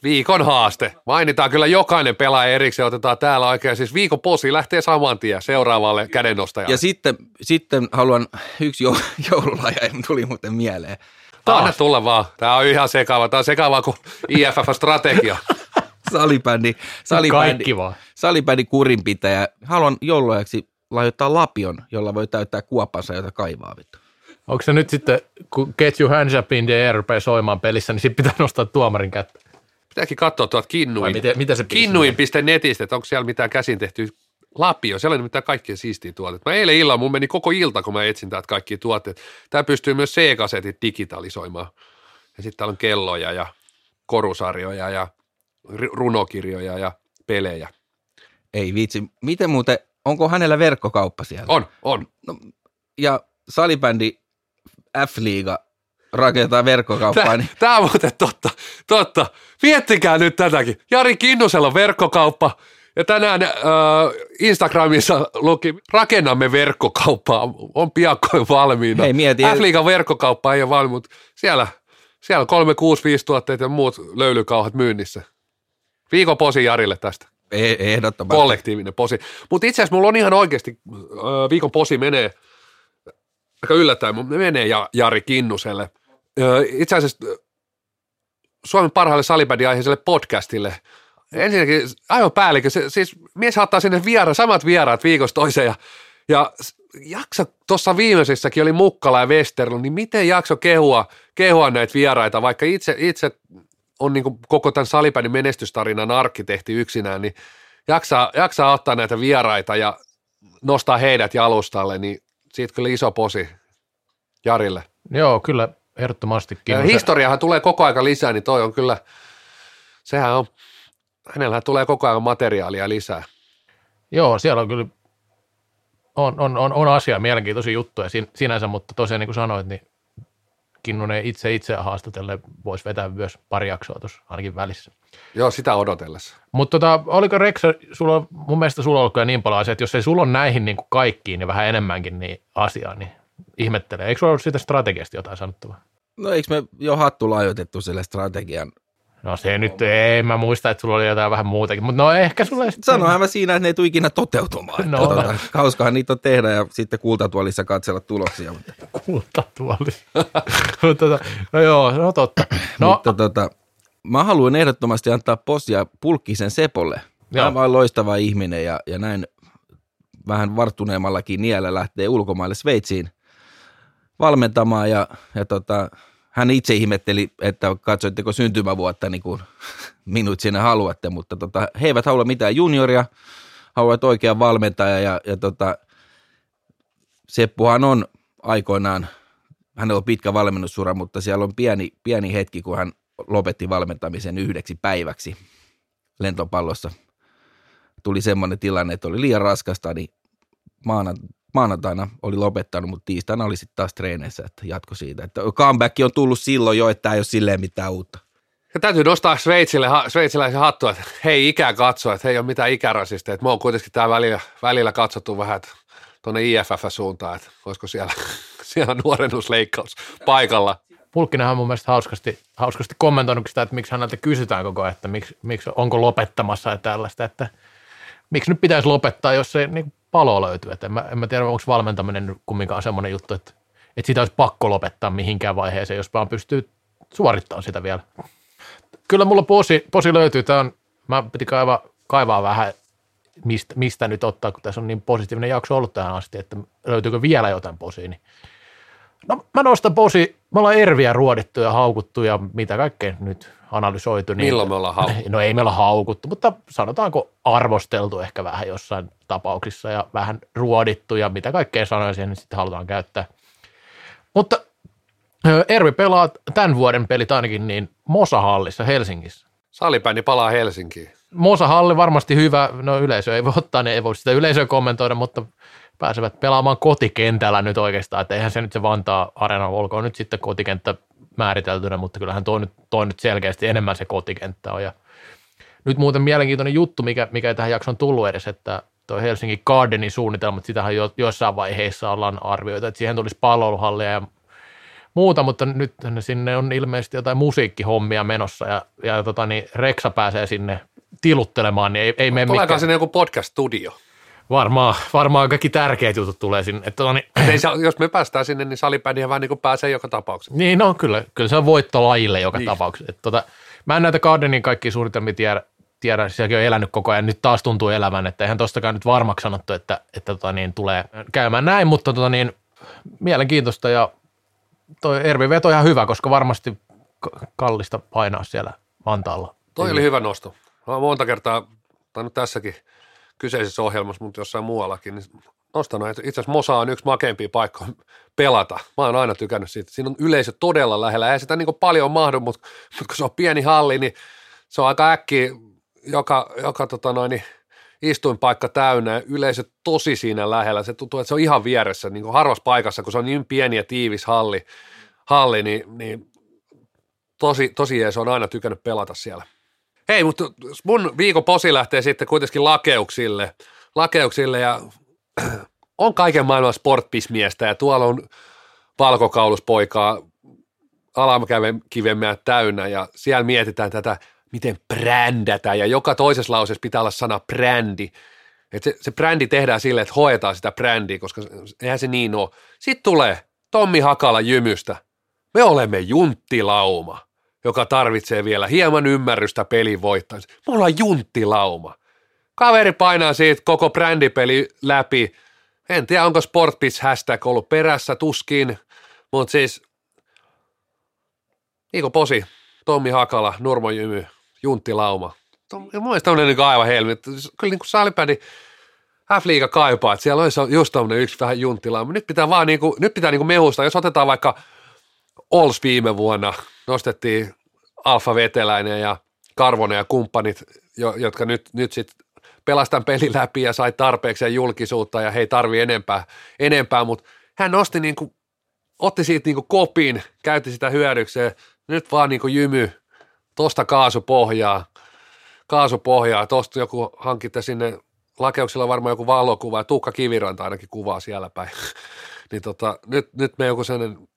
Viikon haaste. Mainitaan kyllä jokainen pelaaja erikseen, otetaan täällä oikein. Siis viikon posi lähtee saman tien seuraavalle kädennostajalle. Ja sitten, sitten haluan, yksi jou- joululahja tuli muuten mieleen. Anna tulla vaan. Tämä on ihan sekava. Tämä on sekavaa kuin IFF-strategia. *laughs* Salibändi, salibändi, Kaikki vaan. salibändin kurinpitäjä. Haluan joululahjaksi lahjoittaa lapion, jolla voi täyttää kuopansa, jota kaivaa vittu. Onko se nyt sitten, kun Get Your Hands Up in the Air rupeaa soimaan pelissä, niin sitten pitää nostaa tuomarin kättä. Pitääkin katsoa tuolta Kinnuin. miten, mitä se Kinnuin.netistä, että onko siellä mitään käsin tehty lapio. Siellä on mitään kaikkien siistiä tuotteet. Mä eilen illalla, mun meni koko ilta, kun mä etsin täältä kaikki tuotteet. Tämä pystyy myös C-kasetit digitalisoimaan. Ja sitten täällä on kelloja ja korusarjoja ja runokirjoja ja pelejä. Ei vitsi. Miten muuten, onko hänellä verkkokauppa siellä? On, on. Ja salibändi F-liiga rakentaa verkkokauppaa, Tämä, niin tämä on muuten totta, totta. Miettikää nyt tätäkin. Jari Kinnusella on verkkokauppa ja tänään äh, Instagramissa luki, rakennamme verkkokauppaa, on piakkoin valmiina. Hei, mieti- F-liigan verkkokauppa ei ole valmiina, mutta siellä, siellä 365 tuotteet ja muut löylykauhat myynnissä. Viikon posi Jarille tästä. E- ehdottomasti. Kollektiivinen posi. Mutta itse asiassa mulla on ihan oikeasti, viikon posi menee, aika yllättäen, mutta menee ja, Jari Kinnuselle. Itse asiassa Suomen parhaalle salibändiaiheiselle podcastille. Ensinnäkin aivan päällikkö, se, siis mies ottaa sinne viera, samat vieraat viikosta toiseen ja, ja jakso tuossa viimeisessäkin oli Mukkala ja Westerlund, niin miten jakso kehua, kehua näitä vieraita, vaikka itse, itse on niin koko tämän salibändin menestystarinan arkkitehti yksinään, niin jaksaa, jaksaa ottaa näitä vieraita ja nostaa heidät jalustalle, niin siitä kyllä iso posi Jarille. Joo, kyllä ehdottomastikin. Ja historiahan tulee koko aika lisää, niin toi on kyllä, sehän on, hänellähän tulee koko ajan materiaalia lisää. Joo, siellä on kyllä, on, on, on, on asia, mielenkiintoisia juttuja sin- sinänsä, mutta tosiaan niin kuin sanoit, niin Kinnunen itse itseään haastatellen voisi vetää myös pari jaksoa tuossa ainakin välissä. Joo, sitä odotellessa. Mutta tota, oliko Reksa, sulla, mun mielestä sulla on niin paljon asiaa, että jos ei sulla on näihin niin kuin kaikkiin ja vähän enemmänkin niin asiaa, niin ihmettelee. Eikö sulla ollut siitä strategiasta jotain sanottavaa? No eikö me jo hattu laajoitettu sille strategian? No se nyt ei, mä muista, että sulla oli jotain vähän muutakin, mutta no ehkä sulla sitten- Sanoinhan mä siinä, että ne ei tule ikinä toteutumaan. No. Tota, hauskahan niitä on tehdä ja sitten kultatuolissa katsella tuloksia. Mutta, kultatuoli. *laughs* Mutta tota, no joo, no totta. No, mutta tota, mä haluan ehdottomasti antaa posia Pulkkisen Sepolle. Joo. Hän on loistava ihminen ja, ja näin vähän varttuneemmallakin niellä lähtee ulkomaille Sveitsiin valmentamaan ja, ja tota, hän itse ihmetteli, että katsoitteko syntymävuotta niin kuin *laughs* minut sinne haluatte, mutta tota, he eivät halua mitään junioria, haluavat oikean valmentaja ja, ja tota, Seppuhan on aikoinaan, hänellä on pitkä valmennussura, mutta siellä on pieni, pieni hetki, kun hän lopetti valmentamisen yhdeksi päiväksi lentopallossa. Tuli semmoinen tilanne, että oli liian raskasta, niin maana, maanantaina oli lopettanut, mutta tiistaina oli sitten taas treeneissä, että jatko siitä. Että comeback on tullut silloin jo, että ei ole silleen mitään uutta. Ja täytyy nostaa Sveitsille, ha, sveitsiläisen hattua, että hei ikää katsoa, että hei ole mitään ikärasista, että me on kuitenkin täällä välillä, välillä katsottu vähän, että tuonne IFF-suuntaan, että olisiko siellä, *laughs* siellä nuorennusleikkaus paikalla. Pulkkinenhan on mun mielestä hauskasti, hauskasti kommentoinut sitä, että miksi häneltä kysytään koko ajan, että miksi, miksi onko lopettamassa ja tällaista, että miksi nyt pitäisi lopettaa, jos se niin palo löytyy. Että en, mä, en mä tiedä, onko valmentaminen kumminkaan semmoinen juttu, että, että sitä olisi pakko lopettaa mihinkään vaiheeseen, jos vaan pystyy suorittamaan sitä vielä. Kyllä mulla posi, posi löytyy. Tämä on, mä piti kaivaa, kaivaa vähän, mistä, mistä nyt ottaa, kun tässä on niin positiivinen jakso ollut tähän asti, että löytyykö vielä jotain posia, niin No mä nostan posi, me ollaan Erviä ruodittu ja haukuttu ja mitä kaikkea nyt analysoitu. Niin, Milloin me ollaan haukuttu? *laughs* No ei me olla haukuttu, mutta sanotaanko arvosteltu ehkä vähän jossain tapauksissa ja vähän ruodittu ja mitä kaikkea sanoja siihen sitten halutaan käyttää. Mutta Ervi pelaa tämän vuoden pelit ainakin niin Mosahallissa Helsingissä. Salibändi palaa Helsinkiin. Mosahalli varmasti hyvä, no yleisö ei voi ottaa, niin ei voi sitä yleisöä kommentoida, mutta pääsevät pelaamaan kotikentällä nyt oikeastaan, että eihän se nyt se Vantaa Arena olkoon nyt sitten kotikenttä määriteltynä, mutta kyllähän toi nyt, toi nyt selkeästi enemmän se kotikenttä on. Ja nyt muuten mielenkiintoinen juttu, mikä, mikä ei tähän jakson tullut edes, että tuo Helsingin Gardenin suunnitelmat, sitähän jo, jossain vaiheessa ollaan arvioitu, että siihen tulisi palveluhallia ja muuta, mutta nyt sinne on ilmeisesti jotain musiikkihommia menossa ja, ja tota, niin Reksa pääsee sinne tiluttelemaan, niin ei, ei mene Tuleeko mikään. sinne joku podcast-studio? Varmaan, varmaan kaikki tärkeät jutut tulee sinne. Että, tota, niin, ei, jos me päästään sinne, niin salibändiä vähän niin kuin pääsee joka tapauksessa. Niin, no kyllä, kyllä se on voitto lajille joka Niin. tapauksessa. Et, tota, mä en näitä Gardenin kaikkia suunnitelmia tiedä, tiedä, sielläkin on elänyt koko ajan, nyt taas tuntuu elävän, että eihän tostakaan nyt varmaksi sanottu, että, että tota, niin, tulee käymään näin, mutta tota, niin, mielenkiintoista ja toi Ervi veto ihan hyvä, koska varmasti kallista painaa siellä Vantaalla. Toi oli hyvä nosto. Mä monta kertaa, tai nyt tässäkin kyseisessä ohjelmassa, mutta jossain muuallakin, niin nostanut, itse asiassa Mosa on yksi makeimpia paikkoja pelata. Mä oon aina tykännyt siitä. Siinä on yleisö todella lähellä. Ei sitä niin paljon mahdu, mutta, mutta kun se on pieni halli, niin se on aika äkkiä joka, joka tota noin, istuinpaikka täynnä yleisö tosi siinä lähellä. Se tuntuu, että se on ihan vieressä, niin kuin harvassa paikassa, kun se on niin pieni ja tiivis halli, halli niin, niin tosi, tosi jees, on aina tykännyt pelata siellä. Hei, mutta mun viikon posi lähtee sitten kuitenkin lakeuksille, lakeuksille ja *clears throat* on kaiken maailman sportpismiestä ja tuolla on valkokauluspoikaa alamakivemmää täynnä ja siellä mietitään tätä, miten brändätä ja joka toisessa lauseessa pitää olla sana brändi. Et se, se brändi tehdään silleen, että hoetaan sitä brändiä, koska eihän se niin ole. Sitten tulee Tommi Hakala jymystä. Me olemme junttilauma, joka tarvitsee vielä hieman ymmärrystä pelin voittamiseen. Me ollaan junttilauma. Kaveri painaa siitä koko brändipeli läpi. En tiedä, onko Sportbits hashtag ollut perässä, tuskin, mutta siis Niiko Posi, Tommi Hakala, Nurmo Jymy, Junttilauma. Mun mielestä tämmöinen niin aivan helmi. Kyllä niin kuin F-liiga kaipaa, että siellä olisi just tämmöinen yksi vähän junttilauma. Nyt pitää vaan niin kuin, nyt pitää niin kuin mehustaa. Jos otetaan vaikka Ols viime vuonna, nostettiin Alfa Veteläinen ja Karvonen ja kumppanit, jo, jotka nyt, nyt sitten pelastan pelin läpi ja sai tarpeeksi julkisuutta ja he ei tarvi enempää, enempää mutta hän nosti niin otti siitä niin kopin, käytti sitä hyödykseen, nyt vaan niin jymy, tosta kaasupohjaa, kaasupohjaa, tosta joku hankitte sinne, lakeuksilla varmaan joku valokuva ja Tuukka Kiviranta ainakin kuvaa siellä päin, *laughs* niin tota, nyt, nyt me joku sellainen,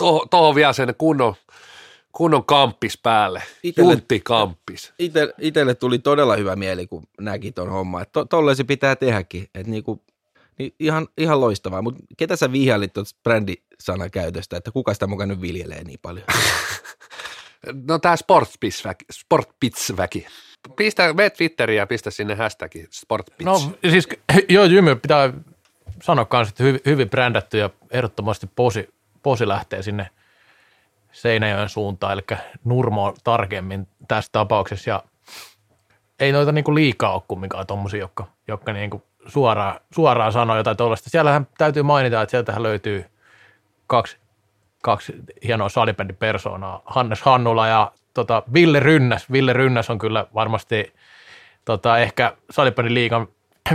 tuohon toho vielä sen kunnon, kunnon kamppis päälle, Itelle- junttikamppis. Ite, itelle tuli todella hyvä mieli, kun näki ton homma. Että to, tolleen se pitää tehdäkin. Että niinku, niin ihan, ihan loistavaa. Mutta ketä sä vihjailit tuosta brändisanakäytöstä, että kuka sitä mukaan nyt viljelee niin paljon? *laughs* No tää Sportbits-väki. Sportbits-väki. Pistä, mene Twitteriin ja pistä sinne hashtagi Sportbits. No siis joo, Jymy pitää sanoa kanssa, että hyvin, hyvin brändätty ja ehdottomasti posi, posi lähtee sinne Seinäjoen suuntaan, eli Nurmo tarkemmin tässä tapauksessa. Ja ei noita niinku liikaa ole kumminkaan tommosia, jotka, jotka niinku suoraan, suoraan sanoo jotain tuollaista. Siellähän täytyy mainita, että sieltähän löytyy kaksi, kaksi hienoa salibändipersoonaa, Hannes Hannula ja tota, Ville Rynnäs. Ville Rynnäs on kyllä varmasti tota, ehkä salibändin liigan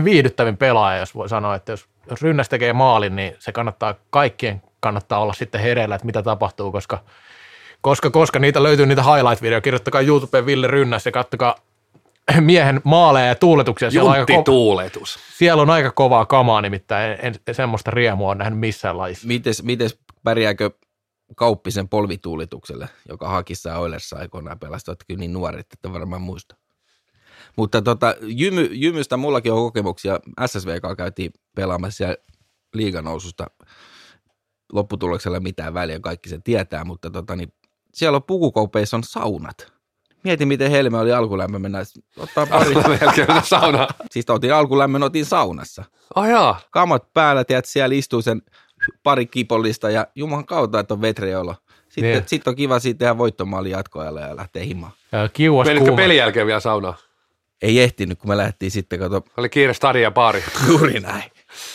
viihdyttävin pelaaja, jos voi sanoa, että jos, jos Rynnäs tekee maalin, niin se kannattaa, kaikkien kannattaa olla sitten hereillä, että mitä tapahtuu, koska, koska, koska niitä löytyy niitä highlight-videoja, kirjoittakaa YouTubeen Ville Rynnäs ja kattokaa miehen maaleja ja tuuletuksia. Siellä on, aika ko- Junttituuletus. siellä on aika kovaa kamaa, nimittäin en, en semmoista riemua on nähnyt missään lajissa. Mites, mites pärjääkö Kauppisen polvituulitukselle, joka Hakissa Oilerssa aikoinaan pelasi, olette kyllä niin nuoret, että varmaan muista. Mutta tota, jymy, jymystä mullakin on kokemuksia. SSVK käytiin pelaamassa siellä liiganoususta lopputuloksella mitään väliä, kaikki se tietää, mutta tota, niin siellä on pukukoupeissa on saunat. Mieti, miten helme oli alkulämmö mennä, ottaa pari. *laughs* Saunaan. siis otin alkulämmön, otin saunassa. Oh jaa. Kamat päällä, tiedät, siellä istuu sen pari kipollista ja juman kautta, että on vetreolo. Sitten Niin. sit on kiva siitä tehdä voittomaali jatkoajalle ja lähteä himaan. Ja Kiuas Menitkö kuuma. pelin jälkeen vielä saunaan? Ei ehtinyt, kun me lähdettiin sitten, kato, Oli kiire stadia baari. juuri näin,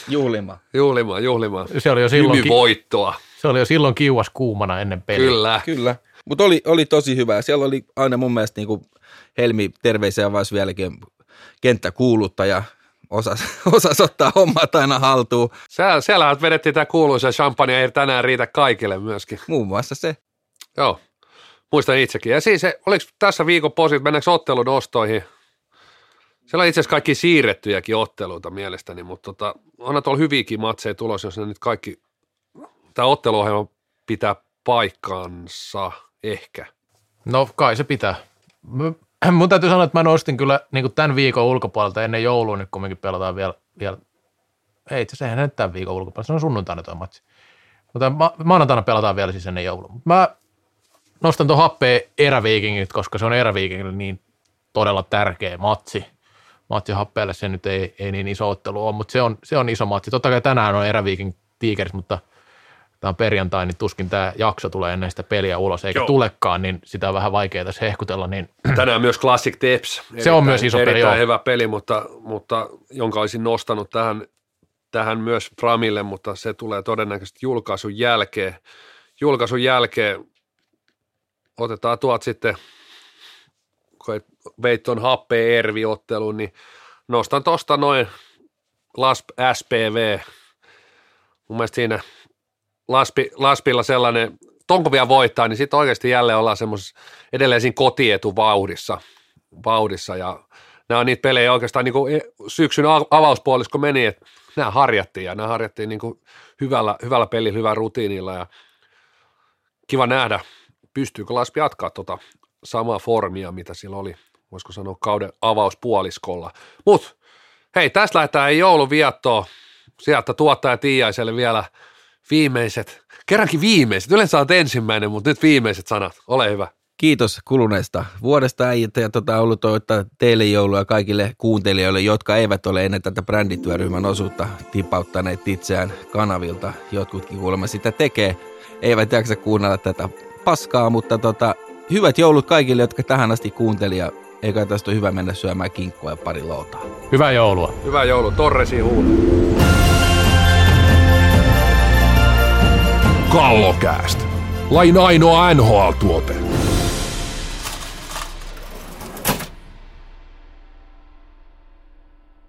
juhlimaan. Juhlimaan, juhlimaan. Se oli jo silloin, Jymy ki- voittoa. Se oli jo silloin kiuas kuumana ennen peliä. Kyllä. Kyllä. Mutta oli, oli tosi hyvä. Siellä oli aina mun mielestä niin kuin Helmi terveisiä vaan vieläkin kenttäkuuluttaja osas, *laughs* osas ottaa hommat aina haltuun. Siellä, siellähän vedettiin tämä kuuluisa champagne, ei tänään riitä kaikille myöskin. Muun muassa se. Joo, muistan itsekin. Ja siis, oliko tässä viikon posit, mennäänkö ottelun ostoihin? Siellä on itse asiassa kaikki siirrettyjäkin otteluita mielestäni, mutta tota, onhan tuolla hyviäkin matseja tulossa, jos ne nyt kaikki, tämä otteluohjelma pitää paikkaansa ehkä. No kai se pitää. *clears throat* Mun täytyy sanoa, että mä nostin kyllä niin tämän viikon ulkopuolelta ennen joulua, nyt kumminkin pelataan vielä, vielä ei itse asiassa nyt tämän viikon ulkopuolelta, se on sunnuntaina tuo matsi. Mutta ma- maanantaina pelataan vielä siis ennen joulua. Mä nostan tuon happeen eräviikingit, koska se on eräviikingille niin todella tärkeä matsi. Matsi happeelle se nyt ei, ei niin iso ottelu ole, mutta se on, se on iso matsi. Totta kai tänään on eräviiking Tigers, mutta tämä on perjantai, niin tuskin tämä jakso tulee ennen sitä peliä ulos, eikä Joo. tulekaan, niin sitä on vähän vaikea tässä hehkutella, niin *clears throat* Tänään myös Classic Tips. Se on myös iso peli, Erittäin hyvä peli, mutta, mutta jonka olisin nostanut tähän, tähän myös Framille, mutta se tulee todennäköisesti julkaisun jälkeen. Julkaisun jälkeen otetaan tuot sitten, veit tuon happeen Ervi-ottelun, niin nostan tuosta noin Lasp SPV. Mun mielestä siinä Laspi, Laspilla sellainen, tonko vielä voittaa, niin sitten oikeasti jälleen ollaan semmoisessa edelleen siinä kotietuvauhdissa vauhdissa ja nämä on niitä pelejä oikeastaan niin kuin syksyn av- avauspuolisko meni, että nämä harjattiin ja nämä harjattiin niin kuin hyvällä, hyvällä pelillä, hyvällä rutiinilla ja kiva nähdä, pystyykö Laspi jatkaa tuota samaa formia, mitä sillä oli, voisiko sanoa kauden avauspuoliskolla. Mutta hei, tästä lähdetään joulun viettoon. Sieltä tuottaja Tiiaiselle vielä viimeiset, kerrankin viimeiset, yleensä olet ensimmäinen, mutta nyt viimeiset sanat, ole hyvä. Kiitos kuluneesta vuodesta äijät ja tota, ollut toivottaa teille joulua kaikille kuuntelijoille, jotka eivät ole ennen tätä brändityöryhmän osuutta tipauttaneet itseään kanavilta. Jotkutkin kuulemma sitä tekee. Eivät jaksa kuunnella tätä paskaa, mutta tota, hyvät joulut kaikille, jotka tähän asti kuunteli ja eikä tästä ole hyvä mennä syömään kinkkua ja pari loutaa. hyvää joulua. Hyvää joulua, Torresi huuda. Kallokääst. Lain ainoa NHL-tuote.